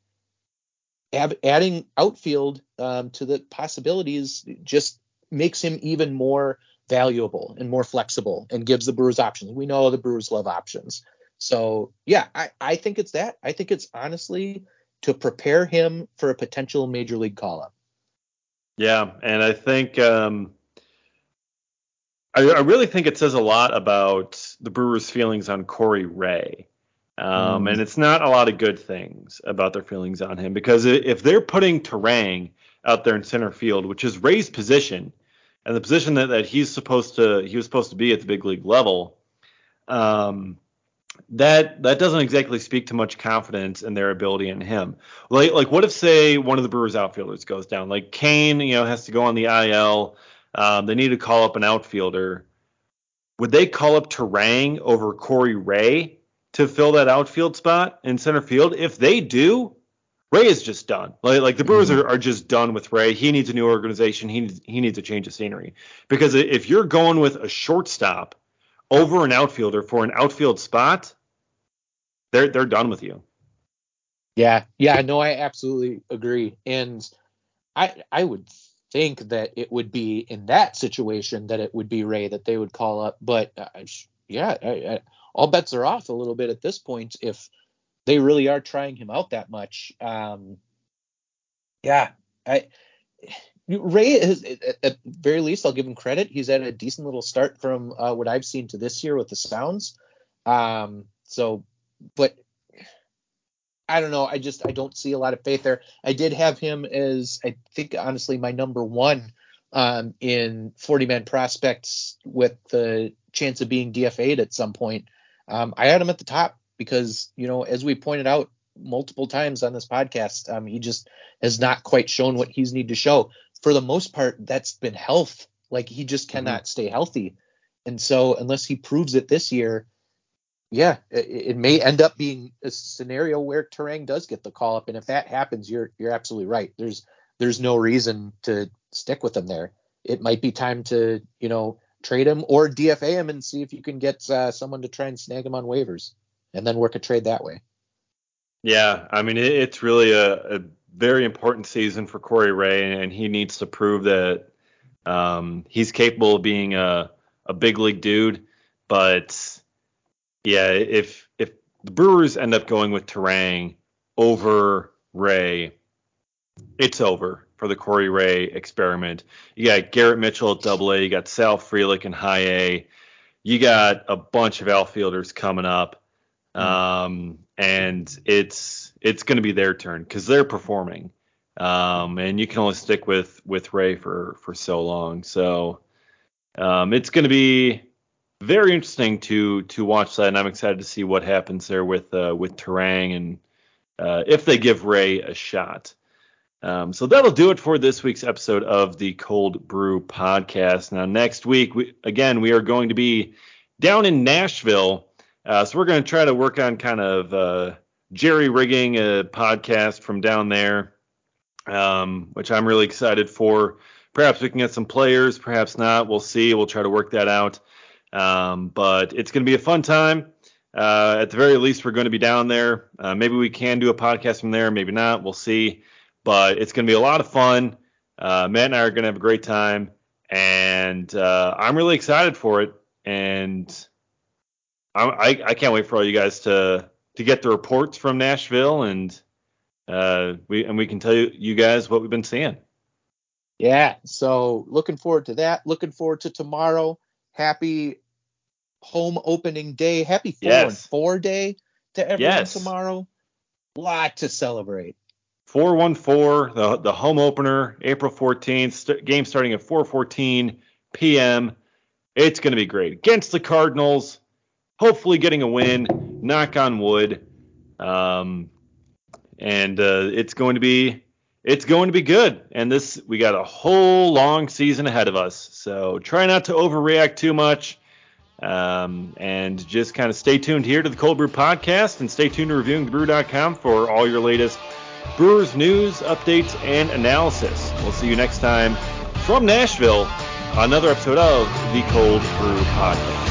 Adding outfield um, to the possibilities just makes him even more valuable and more flexible, and gives the Brewers options. We know the Brewers love options. So yeah, I, I think it's that. I think it's honestly to prepare him for a potential major league call up. Yeah, and I think um, I, I really think it says a lot about the Brewers' feelings on Corey Ray. Um, Mm. And it's not a lot of good things about their feelings on him because if they're putting Turang out there in center field, which is Ray's position, and the position that, that he's supposed to he was supposed to be at the big league level, um, that that doesn't exactly speak to much confidence in their ability in him. Like like what if say one of the Brewers outfielders goes down, like Cain, you know, has to go on the IL. Um, they need to call up an outfielder. Would they call up Turang over Corey Ray to fill that outfield spot in center field? If they do, Ray is just done. Like, like the Brewers Mhm. are, are just done with Ray. He needs a new organization. He needs, he needs a change of scenery. Because if you're going with a shortstop over an outfielder for an outfield spot, they're they're done with you. Yeah, yeah, no, I absolutely agree. And I I would think that it would be in that situation that it would be Ray that they would call up. But uh, yeah, I, I, all bets are off a little bit at this point if they really are trying him out that much. Um, yeah, I Ray is at, very least I'll give him credit. He's had a decent little start from uh, what I've seen to this year with the Sounds. Um, so, but I don't know. I just I don't see a lot of faith there. I did have him as I think honestly my number one um, in 40 man prospects with the chance of being DFA'd at some point. Um, I had him at the top because you know as we pointed out multiple times on this podcast, um, he just has not quite shown what he's need to show. For the most part, that's been health. Like he just cannot stay healthy, and so unless he proves it this year, yeah, it, it may end up being a scenario where Turang does get the call up, and if that happens, you're you're absolutely right. There's there's no reason to stick with him there. It might be time to you know trade him or DFA him and see if you can get uh, someone to try and snag him on waivers, and then work a trade that way. Yeah, I mean it, it's really a, a very important season for Corey Ray, and he needs to prove that um, he's capable of being a, a big league dude. But yeah, if if the Brewers end up going with Turang over Ray, it's over for the Corey Ray experiment. You got Garrett Mitchell at Double A, you got Sal Frelick in High A, you got a bunch of outfielders coming up, um, and it's it's going to be their turn because they're performing, um, and you can only stick with with Ray for for so long. So um, it's going to be very interesting to to watch that, and I'm excited to see what happens there with uh, with Turang and uh, if they give Ray a shot. Um, so that'll do it for this week's episode of the Cold Brew Podcast. Now next week, we, again, we are going to be down in Nashville, uh, so we're going to try to work on kind of uh, jerry rigging a podcast from down there, um, which I'm really excited for. Perhaps we can get some players, perhaps not. We'll see. We'll try to work that out. Um, but it's going to be a fun time. Uh, at the very least, we're going to be down there. Uh, maybe we can do a podcast from there, maybe not. We'll see. But it's going to be a lot of fun. Uh, Matt and I are going to have a great time, and uh, I'm really excited for it. And I, I, I can't wait for all you guys to to get the reports from Nashville, and uh, we and we can tell you, you guys what we've been seeing. Yeah, so looking forward to that. Looking forward to tomorrow. Happy home opening day. Happy four Yes. and four day to everyone Yes. tomorrow. Lot to celebrate. 414, the the home opener, April 14th. St- game starting at 4:14 p.m. It's going to be great against the Cardinals. hopefully getting a win. Knock on wood. Um, and uh, it's going to be it's going to be good. And this we got a whole long season ahead of us. So try not to overreact too much. Um, and just kind of stay tuned here to the Cold Brew podcast and stay tuned to reviewingthebrew.com for all your latest Brewers news, updates, and analysis. We'll see you next time from Nashville, another episode of the Cold Brew Podcast.